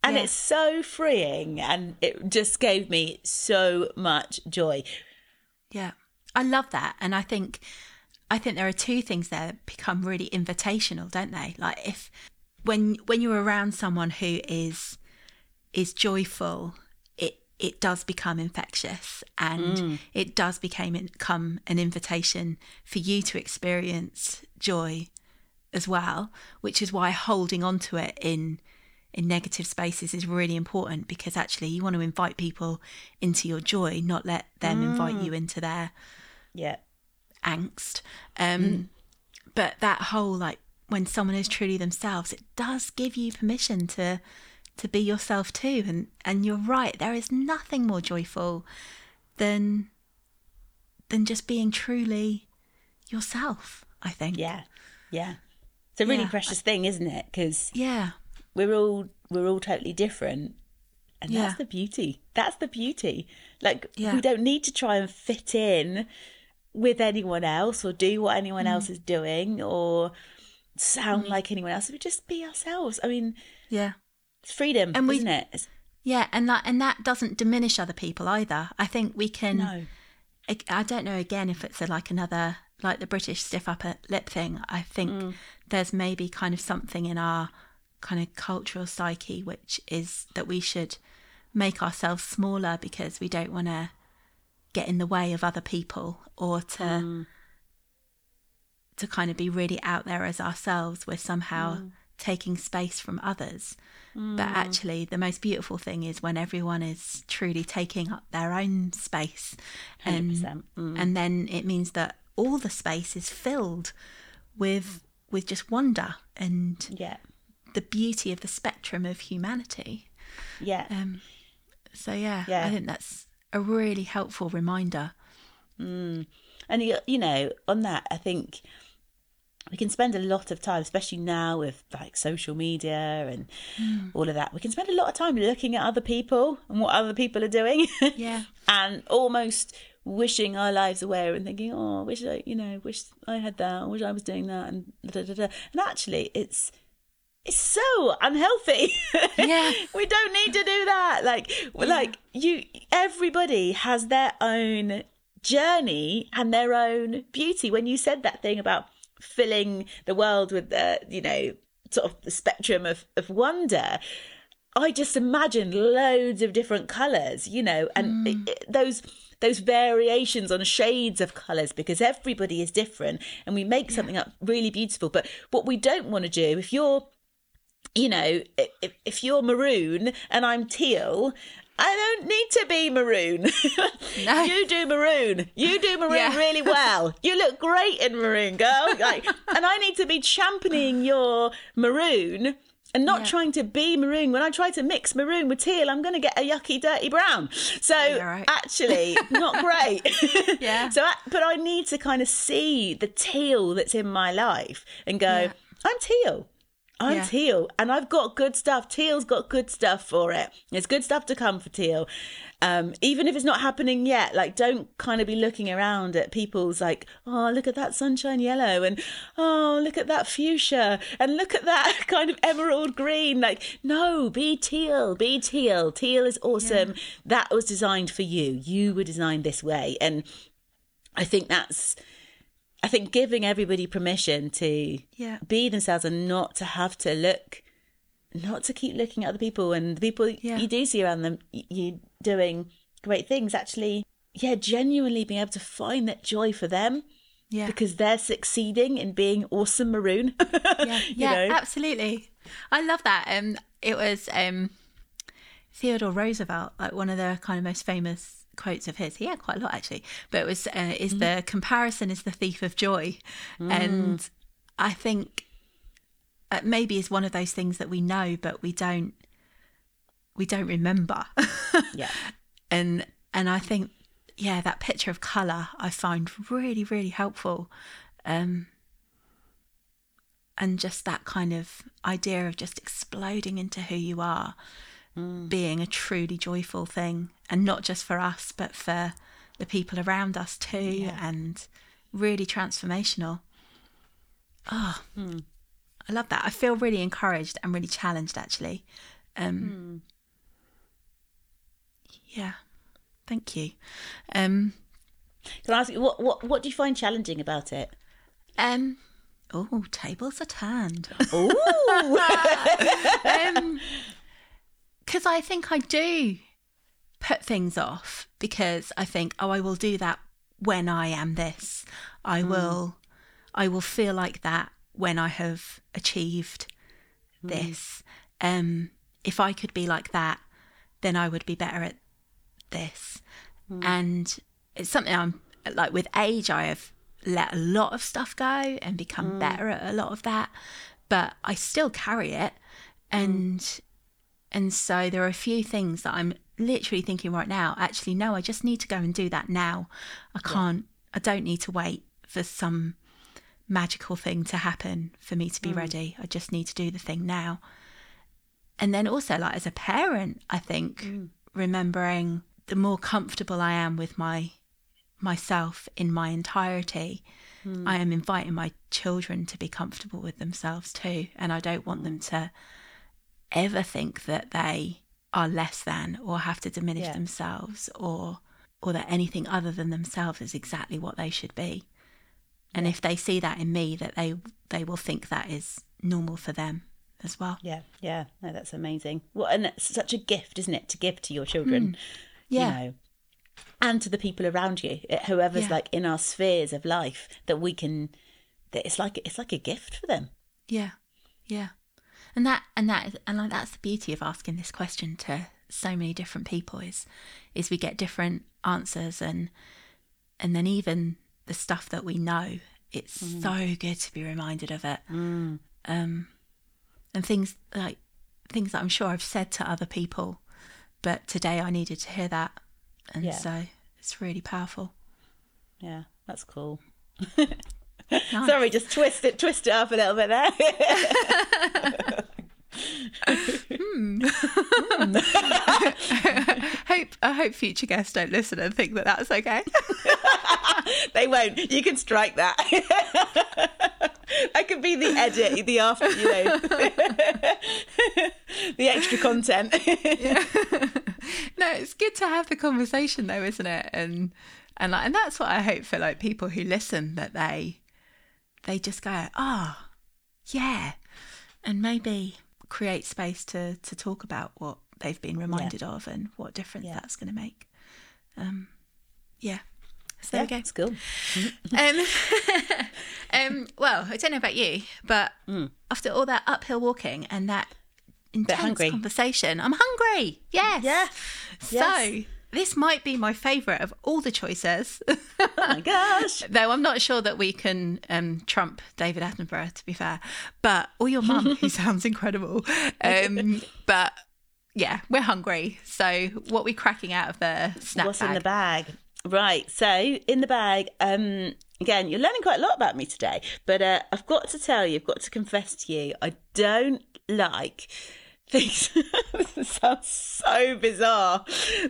and Yeah. it's so freeing and it just gave me so much joy Yeah. I love that. And I think I think there are two things there that become really invitational, don't they? Like if when when you're around someone who is is joyful, it it does become infectious and mm. it does become become an invitation for you to experience joy as well, which is why holding on to it in in negative spaces is really important because actually you want to invite people into your joy, not let them invite mm. you into their yeah angst. Um, But that whole like when someone is truly themselves, it does give you permission to to be yourself too. And and you're right, there is nothing more joyful than than just being truly yourself. I think. yeah yeah it's a really Yeah. precious thing isn't it because Yeah. we're all we're all totally different and Yeah. that's the beauty that's the beauty like Yeah. we don't need to try and fit in with anyone else or do what anyone Mm. else is doing or sound like anyone else we just be ourselves i mean Yeah. it's freedom And we- isn't it It's- Yeah, and that and that doesn't diminish other people either. I think we can. no I, I don't know again if it's a, like another like the British stiff upper lip thing. I think Mm. there's maybe kind of something in our kind of cultural psyche which is that we should make ourselves smaller because we don't want to get in the way of other people or to Mm. to kind of be really out there as ourselves. We're somehow Mm. taking space from others. But actually, the most beautiful thing is when everyone is truly taking up their own space, and 100%. Mm. and then it means that all the space is filled with with just wonder and yeah the beauty of the spectrum of humanity. yeah Um, so yeah, Yeah. I think that's a really helpful reminder. Mm. and you, know on that i think we can spend a lot of time especially now with like social media and mm. all of that we can spend a lot of time looking at other people and what other people are doing (laughs) Yeah. and almost wishing our lives away and thinking oh I wish i you know wish i had that I wish i was doing that and da, da, da. and actually it's it's so unhealthy. (laughs) Yeah. we don't need to do that. Like, like you, everybody has their own journey and their own beauty. When you said that thing about filling the world with the, you know, sort of the spectrum of, of wonder, I just imagined loads of different colours, you know, and mm. it- it- those those variations on shades of colours because everybody is different and we make something up really beautiful. But what we don't want to do, if you're you know, if, if you're maroon and I'm teal, I don't need to be maroon. (laughs) No. you do maroon. You do (laughs) maroon Yeah. really well. You look great in maroon, girl. (laughs) Like, and I need to be championing your maroon and not Yeah. trying to be maroon. When I try to mix maroon with teal, I'm going to get a yucky, dirty brown. So right. actually, not great. Yeah. So, I, but I need to kind of see the teal that's in my life and go, Yeah. I'm teal. I'm Yeah. teal and I've got good stuff. Teal's got good stuff for it. There's good stuff to come for teal. Um, even if it's not happening yet, like don't kind of be looking around at people's like, oh, look at that sunshine yellow and oh, look at that fuchsia and look at that (laughs) kind of emerald green. Like, no, be teal, be teal. Teal is awesome. That was designed for you. You were designed this way. And I think that's I think giving everybody permission to Yeah. be themselves and not to have to look, not to keep looking at other people and the people Yeah. you do see around them, you doing great things. Actually, yeah, genuinely being able to find that joy for them Yeah. because they're succeeding in being awesome maroon. (laughs) yeah, you yeah, know? absolutely. I love that. Um, it was um, Theodore Roosevelt, like one of the kind of most famous quotes of his. He had quite a lot actually, but it was uh, "Is the comparison is the thief of joy," and I think uh, maybe is one of those things that we know, but we don't we don't remember. (laughs) yeah. and and I think yeah, that picture of color I find really really helpful, um, and just that kind of idea of just exploding into who you are, being a truly joyful thing, and not just for us but for the people around us too, and really transformational. Oh, I love that. I feel really encouraged and really challenged actually. Um, Yeah, thank you. Um, Can I ask you what what what do you find challenging about it? um, oh, tables are turned. Ooh. (laughs) um, because I think I do put things off because I think, oh, I will do that when I am this. I hmm. will, I will feel like that when I have achieved hmm. this. Um, if I could be like that, then I would be better at this. Hmm. And it's something I'm like with age, I have let a lot of stuff go and become better at a lot of that, but I still carry it. And and so there are a few things that I'm literally thinking right now, actually, no, I just need to go and do that now. I can't, I don't need to wait for some magical thing to happen for me to be mm. ready. I just need to do the thing now. And then also, like as a parent, I think mm. remembering the more comfortable I am with my myself in my entirety, mm. I am inviting my children to be comfortable with themselves too. And I don't want them to ever think that they are less than or have to diminish Yeah. themselves or or that anything other than themselves is exactly what they should be. And if they see that in me that they they will think that is normal for them as well. Yeah, yeah, no, that's amazing. Well, and it's such a gift, isn't it, to give to your children? Yeah. you know, and to the people around you, eh, whoever's Yeah. like in our spheres of life, that we can. That it's like it's like a gift for them. Yeah, yeah, and that and that and like that's the beauty of asking this question to so many different people is is we get different answers and and then even the stuff that we know, it's so good to be reminded of it. Um, and things like things that I'm sure I've said to other people, but today I needed to hear that, and Yeah. so it's really powerful. Yeah, that's cool. (laughs) Sorry, just twist it, twist it up a little bit there. Hmm. (laughs) hope I hope future guests don't listen and think that that's okay. (laughs) they won't. You can strike that. (laughs) that could be the edit, the after, you know, the extra content. no, it's good to have the conversation though, isn't it? And and like and that's what I hope for like people who listen that they they just go, ah, yeah, and maybe create space to to talk about what they've been reminded of and what difference Yeah. that's going to make. Um, yeah. So yeah, there we it's cool. go. (laughs) Um, (laughs) um, well, I don't know about you, but after all that uphill walking and that intense conversation, I'm hungry. Yes. Yeah. So Yes. This might be my favourite of all the choices, Oh my gosh. (laughs) though I'm not sure that we can um, trump David Attenborough. To be fair, but or your mum, who (laughs) sounds incredible. Um, but yeah, we're hungry. So what we cracking out of the snack What's bag? in the bag? Right. So in the bag, um, again, you're learning quite a lot about me today. But uh, I've got to tell you, I've got to confess to you, I don't like things. (laughs) this sounds so bizarre,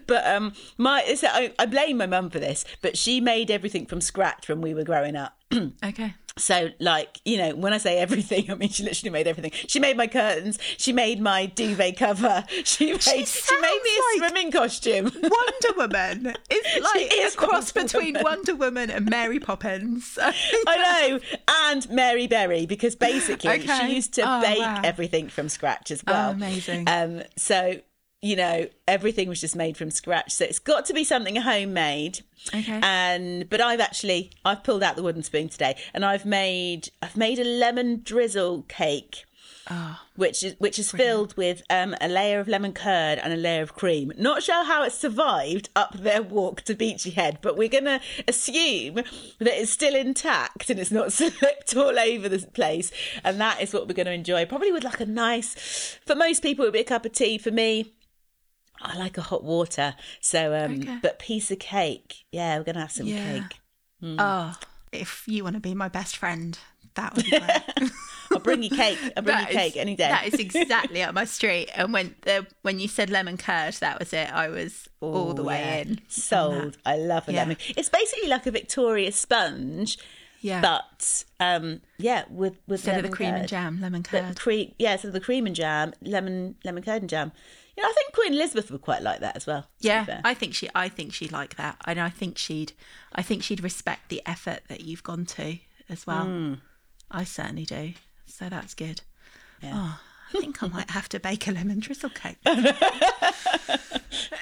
but um, my I, I blame my mum for this. But she made everything from scratch when we were growing up. (clears throat) Okay. So, like, you know, when I say everything, (laughs) I mean she literally made everything. She made my curtains. She made my duvet cover. (laughs) She made she, made me a like- swimming costume. (laughs) Wonder Woman is like is a cross Wonder between Woman. Wonder Woman and Mary Poppins. I know, and Mary Berry because basically Okay. she used to Oh, bake wow. everything from scratch as well. amazing. Um, so you know, everything was just made from scratch. So it's got to be something homemade. Okay. And but I've actually I've pulled out the wooden spoon today and I've made I've made a lemon drizzle cake. Which is which is filled with um, a layer of lemon curd and a layer of cream. Not sure how it survived up their walk to Beachy Head, but we're gonna assume that it's still intact and it's not (laughs) slipped all over the place. And that is what we're gonna enjoy. Probably with like a nice for most people it would be a cup of tea. For me, I like a hot water. So um Okay. but piece of cake. Yeah, we're gonna have some Yeah. cake. Oh, if you want to be my best friend, that would be great. (laughs) I'll bring you cake. I'll bring you That is- cake any day. That is exactly (laughs) up my street. And when the when you said lemon curd, that was it. I was all the Oh, way yeah. in. Sold. I love a Yeah. lemon. It's basically like a Victoria sponge, Yeah. but um, yeah, with with Instead of the cream and jam, lemon But curd. cream, yeah, so the cream and jam, lemon lemon curd and jam. Know, I think Queen Elizabeth would quite like that as well. Yeah. I think she. I think she'd like that, and I think she'd. I think she'd respect the effort that you've gone to as well. Hmm. I certainly do. So that's good. Yeah. Oh, I think I might have to bake a lemon drizzle cake. (laughs) um,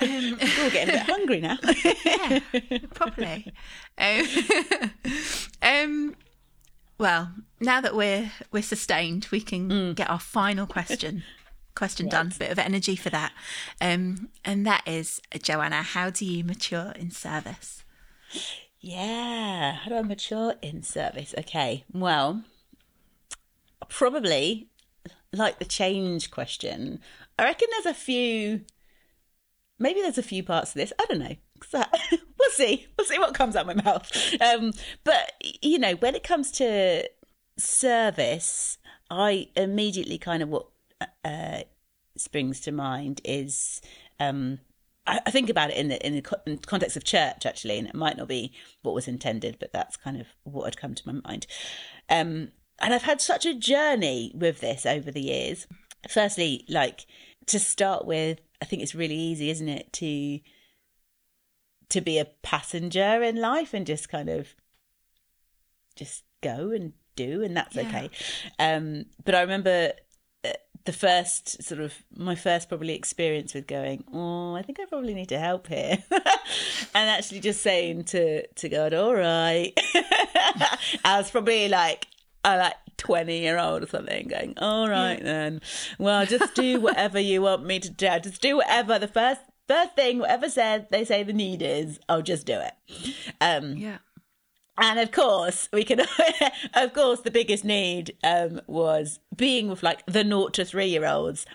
We're getting a bit hungry now. yeah, probably. Um, (laughs) um, well, now that we're we're sustained, we can Mm. get our final question. Question done. Bit of energy for that. Um, and that is, Joanna, how do you mature in service? Yeah, how do I mature in service? Okay, well, probably like the change question. I reckon there's a few, maybe there's a few parts of this. I don't know. (laughs) We'll see. We'll see what comes out my mouth. Um, but you know, when it comes to service, I immediately kind of what uh, springs to mind is um, I, I think about it in the in the co- in context of church actually, and it might not be what was intended, but that's kind of what had come to my mind. Um, and I've had such a journey with this over the years. Firstly, like to start with, I think it's really easy, isn't it, to to be a passenger in life and just kind of just go and do, and that's Yeah. okay. Um, but I remember the first sort of my first probably experience with going oh i think i probably need to help here. (laughs) And actually just saying to to god all right. (laughs) I was probably like a like 20 year old or something going all right then. Well just do whatever you want me to do. Just do whatever the first first thing whatever said they say the need is i'll just do it. Um Yeah. And of course, we can. (laughs) of course, the biggest need um, was being with like the naught to three year olds.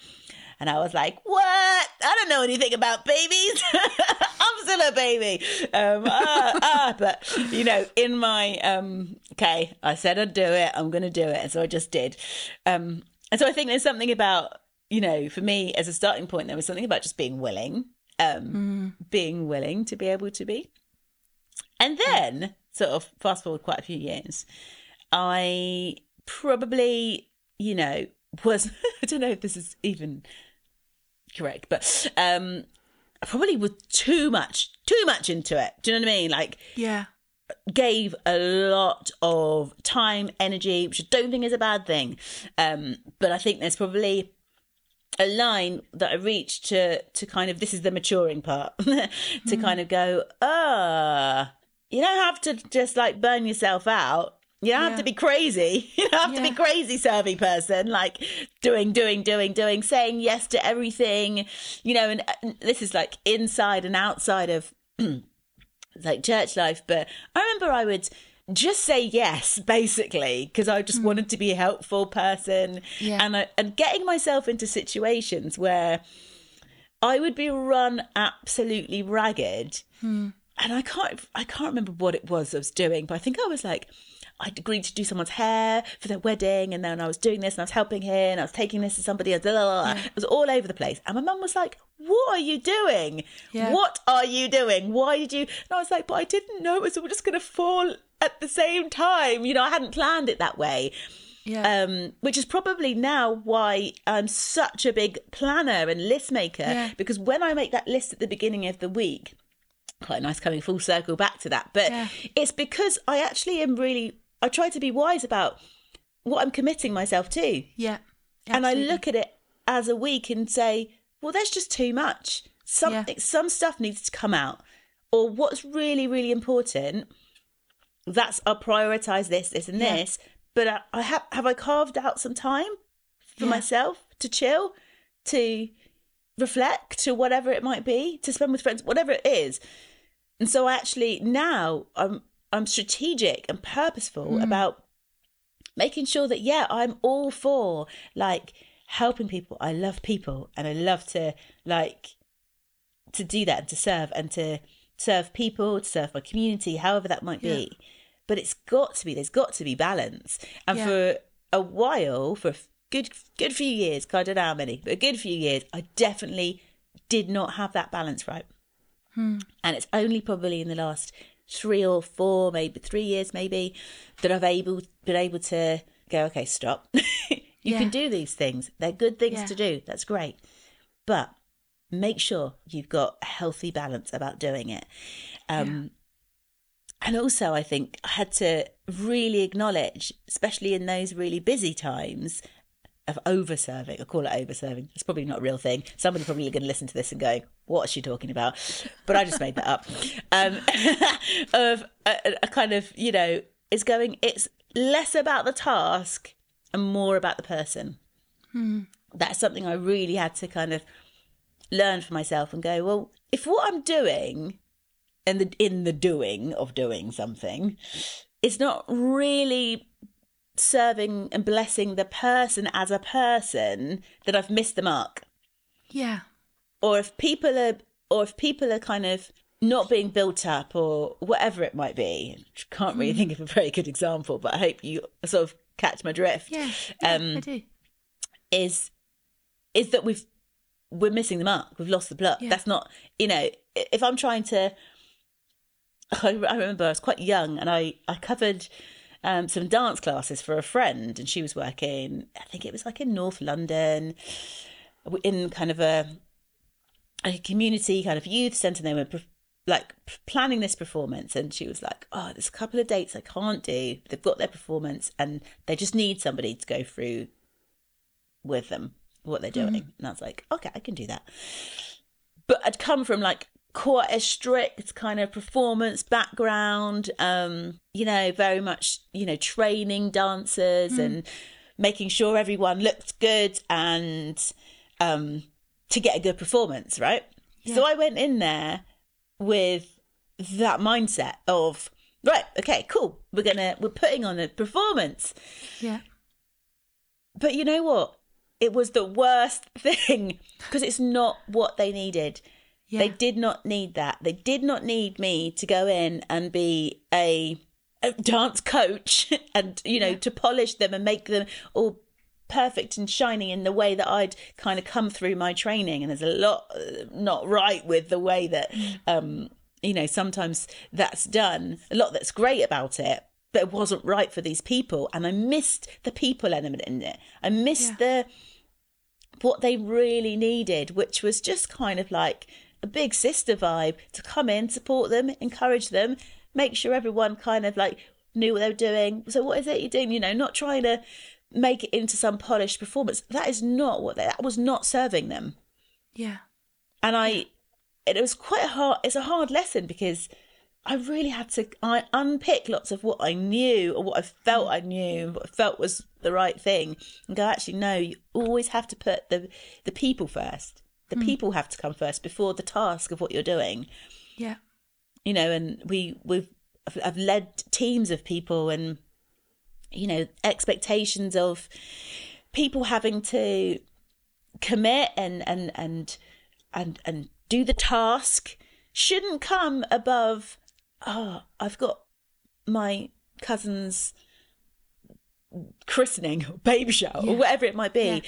And I was like, "What? I don't know anything about babies. (laughs) I'm still a baby." Um, ah, ah. But you know, in my um, okay, I said I'd do it. I'm going to do it, and so I just did. Um, and so I think there's something about you know, for me as a starting point, there was something about just being willing, um, being willing to be able to be. And then, sort of fast forward quite a few years, I probably, you know, was (laughs) I don't know if this is even correct, but um I probably was too much, too much into it. Do you know what I mean? Like Yeah. gave a lot of time, energy, which I don't think is a bad thing. Um, but I think there's probably a line that I reached to to kind of this is the maturing part (laughs) to kind of go, ah, you don't have to just like burn yourself out. You don't have to be crazy. (laughs) You don't have to be crazy, servy person, like doing, doing, doing, doing, saying yes to everything, you know. And, and this is like inside and outside of (clears throat) like church life, but I remember I would just say yes (laughs) basically because I just hmm. wanted to be a helpful person Yeah. and I, and getting myself into situations where I would be run absolutely ragged hmm. And I can't I can't remember what it was I was doing but I think I was like I'd agreed to do someone's hair for their wedding and then I was doing this and I was helping here and I was taking this to somebody else blah, blah, blah. it was all over the place and my mum was like what are you doing Yeah. what are you doing why did you and I was like but I didn't know it was all just going to fall at the same time you know I hadn't planned it that way Yeah. um, which is probably now why I'm such a big planner and list maker. Yeah. Because when I make that list at the beginning of the week, quite nice coming full circle back to that, but Yeah. it's because I actually am really, I try to be wise about what I'm committing myself to. yeah. And I look at it as a week and say, well, there's just too much. Something, Yeah. some stuff needs to come out, or what's really, really important. That's I'll prioritize this, this, and Yeah. this. But I, I have have I carved out some time for myself to chill, to reflect, to whatever it might be, to spend with friends, whatever it is. And so actually now I'm I'm strategic and purposeful mm. about making sure that yeah, I'm all for like helping people. I love people and I love to like to do that and to serve and to serve people, to serve my community, however that might be. But it's got to be there's got to be balance. And Yeah. for a while, for a good good few years, I don't know how many, but a good few years, I definitely did not have that balance right. And it's only probably in the last three or four, maybe three years, maybe, that I've able been able to go, okay, stop. (laughs) you Yeah. can do these things. They're good things Yeah. to do. That's great. But make sure you've got a healthy balance about doing it. Um, And also, I think I had to really acknowledge, especially in those really busy times, of over serving. I call it over serving. It's probably not a real thing. Somebody probably going to listen to this and go, "What is she talking about?" But I just made that up. (laughs) Um, (laughs) of a, a kind of, you know, it's going. It's less about the task and more about the person. That's something I really had to kind of learn for myself and go, well, if what I'm doing in the in the doing of doing something is not really serving and blessing the person as a person, that I've missed the mark. Yeah. Or if people are or if people are kind of not being built up or whatever it might be. Can't really think of a very good example, but I hope you sort of catch my drift. Yeah. yeah Um, I do. is is that we've we're missing the mark. We've lost the plot. Yeah. That's not you know. If I'm trying to, I, I remember I was quite young and I I covered um, some dance classes for a friend, and she was working. I think it was like in North London, in kind of a a community kind of youth centre. They were pre- like planning this performance, and she was like, "Oh, there's a couple of dates I can't do. They've got their performance, and they just need somebody to go through with them what they're doing." And I was like, "Okay, I can do that." But I'd come from like quite a strict kind of performance background, um, you know, very much, you know, training dancers and making sure everyone looked good and um, to get a good performance, right? So I went in there with that mindset of, right, okay, cool, we're gonna, we're putting on a performance. Yeah. But you know what? It was the worst (laughs) thing because it's not what they needed. Yeah. They did not need that. They did not need me to go in and be a, a dance coach (laughs) and, you know, to polish them and make them all perfect and shiny in the way that I'd kind of come through my training. And there's a lot uh, not right with the way that, um, you know, sometimes that's done. A lot that's great about it, but it wasn't right for these people. And I missed the people element in it. I missed the what they really needed, which was just kind of like a big sister vibe to come in, support them, encourage them, make sure everyone kind of like knew what they were doing. So what is it you're doing? You know, not trying to make it into some polished performance. That is not what they, that was not serving them. Yeah. And I, it was quite a hard. It's a hard lesson because I really had to I unpick lots of what I knew or what I felt mm. I knew, what I felt was the right thing, and go. Actually, no. You always have to put the the people first. The hmm. people have to come first before the task of what you're doing. Yeah. You know, and we we've I've- led teams of people and you know expectations of people having to commit and and and and and do the task shouldn't come above oh i've got my cousin's christening or baby shower or whatever it might be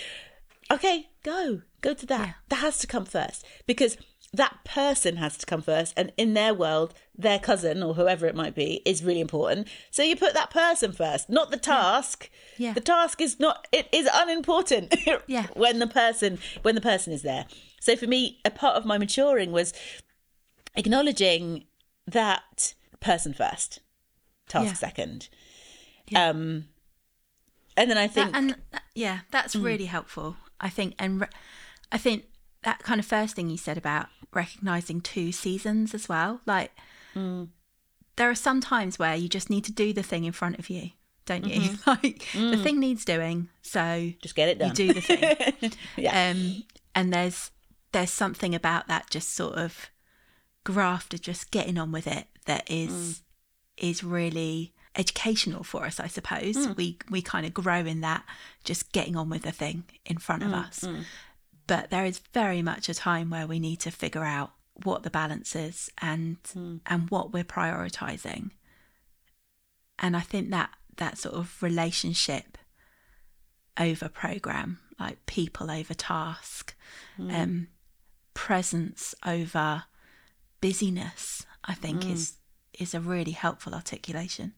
Yeah. okay go go to that Yeah. that has to come first because that person has to come first and in their world their cousin or whoever it might be is really important so you put that person first not the task Yeah. the task is not it is unimportant (laughs) Yeah. when the person when the person is there so for me a part of my maturing was acknowledging that person first task Yeah. second um and then i think That, and yeah, that's really helpful. I think, and re- I think that kind of first thing you said about recognizing two seasons as well. Like, mm. there are some times where you just need to do the thing in front of you, don't you? Mm-hmm. (laughs) like, the mm. thing needs doing, so Just get it done. you do the thing. (laughs) Yeah. Um, and there's there's something about that just sort of graft of just getting on with it that is mm. is really educational for us, I suppose. We we kind of grow in that just getting on with the thing in front of us. But there is very much a time where we need to figure out what the balance is and hmm. and what we're prioritizing. And I think that that sort of relationship over program, like people over task, hmm. um, presence over busyness, I think hmm. is is a really helpful articulation.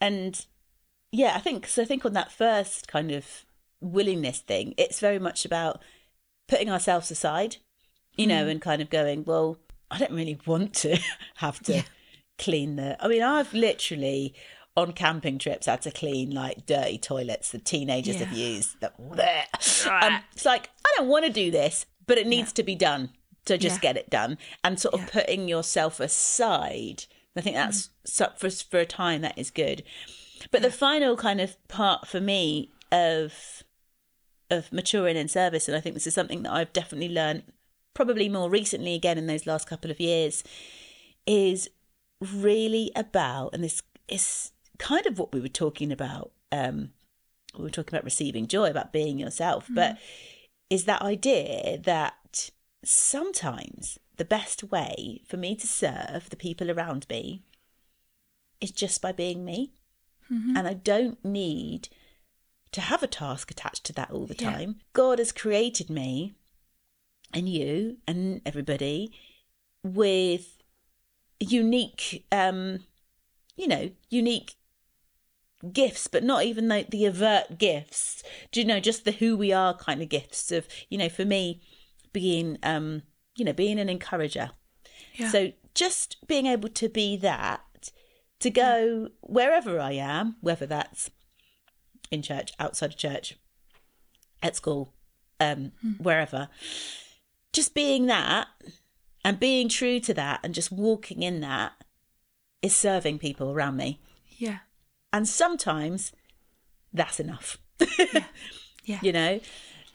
and yeah i think so i think on that first kind of willingness thing it's very much about putting ourselves aside you know and kind of going well i don't really want to (laughs) have to clean the i mean i've literally on camping trips had to clean like dirty toilets that teenagers have used that um, it's like i don't want to do this but it needs to be done so just Yeah. get it done. And sort of putting yourself aside i think that's so for, for a time that is good. But the final kind of part for me of of maturing in service, and I think this is something that I've definitely learned probably more recently again in those last couple of years, is really about, and this is kind of what we were talking about. Um, we were talking about receiving joy, about being yourself, but is that idea that sometimes the best way for me to serve the people around me is just by being me. And I don't need to have a task attached to that all the Yeah. time. God has created me and you and everybody with unique, um, you know, unique gifts, but not even like the overt gifts. Do you know, just the who we are kind of gifts of, you know, for me, being, um, you know, being an encourager. Yeah. So just being able to be that, to go wherever I am, whether that's in church, outside of church, at school, um, wherever, just being that and being true to that and just walking in that is serving people around me. Yeah. And sometimes that's enough. Yeah. (laughs) You know?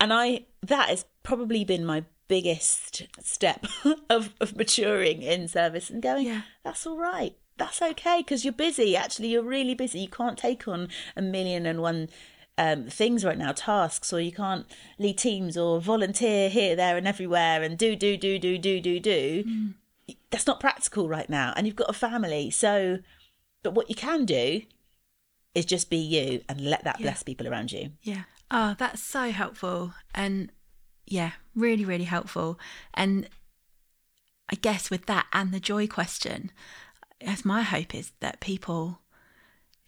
And I that has probably been my biggest step (laughs) of, of maturing in service and going, Yeah. that's all right. That's okay because you're busy. Actually, you're really busy. You can't take on a million and one um, things right now, tasks, or you can't lead teams or volunteer here, there, and everywhere and do, do, do, do, do, do, do. That's not practical right now. And you've got a family. So, but what you can do is just be you and let that Yeah. bless people around you. Yeah. Oh, that's so helpful. And yeah, really, really helpful. And I guess with that and the joy question, as my hope is that people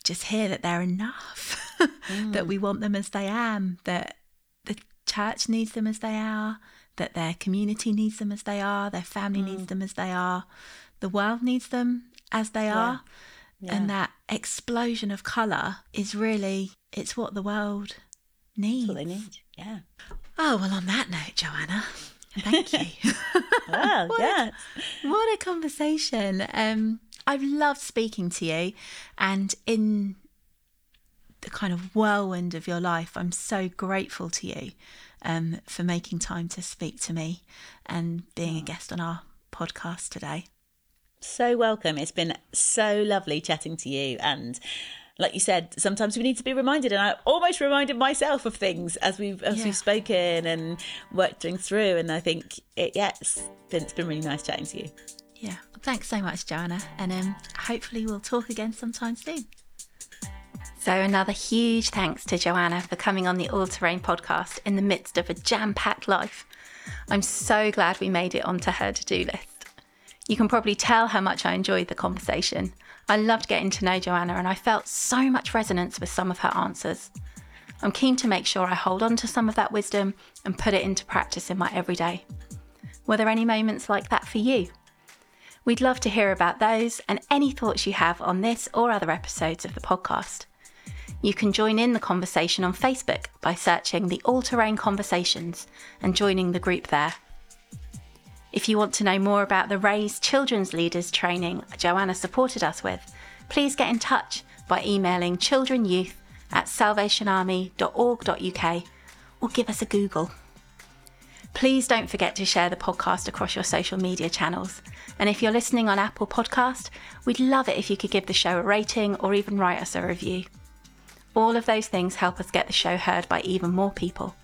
just hear that they're enough, (laughs) that we want them as they am, that the church needs them as they are, that their community needs them as they are, their family needs them as they are, the world needs them as they are. And that explosion of colour is really, it's what the world needs. That's what they need. Yeah. Oh, well, on that note, Joanna, thank (laughs) you. (laughs) Well, yeah. what a conversation. Um, I've loved speaking to you, and in the kind of whirlwind of your life, I'm so grateful to you um, for making time to speak to me and being a guest on our podcast today. So welcome. It's been so lovely chatting to you. And like you said, sometimes we need to be reminded. And I almost reminded myself of things as we've as Yeah. we've spoken and worked things through. And I think it, yeah, it's been, it's been really nice chatting to you. Yeah, thanks so much, Joanna, and um, hopefully we'll talk again sometime soon. So, another huge thanks to Joanna for coming on the All Terrain podcast in the midst of a jam packed life. I'm so glad we made it onto her to do list. You can probably tell how much I enjoyed the conversation. I loved getting to know Joanna and I felt so much resonance with some of her answers. I'm keen to make sure I hold on to some of that wisdom and put it into practice in my everyday. Were there any moments like that for you? We'd love to hear about those and any thoughts you have on this or other episodes of the podcast. You can join in the conversation on Facebook by searching the All Terrain Conversations and joining the group there. If you want to know more about the Raise Children's Leaders training Joanna supported us with, please get in touch by emailing childrenyouth at salvationarmy.org.uk or give us a Google. Please don't forget to share the podcast across your social media channels. And if you're listening on Apple Podcast, we'd love it if you could give the show a rating or even write us a review. All of those things help us get the show heard by even more people.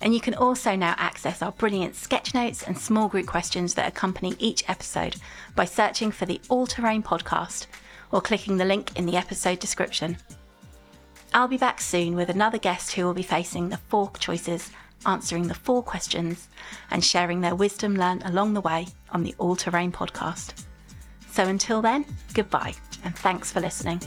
And you can also now access our brilliant sketch notes and small group questions that accompany each episode by searching for the All Terrain podcast or clicking the link in the episode description. I'll be back soon with another guest who will be facing the four choices, answering the four questions, and sharing their wisdom learned along the way on the All Terrain podcast. So until then, goodbye and thanks for listening.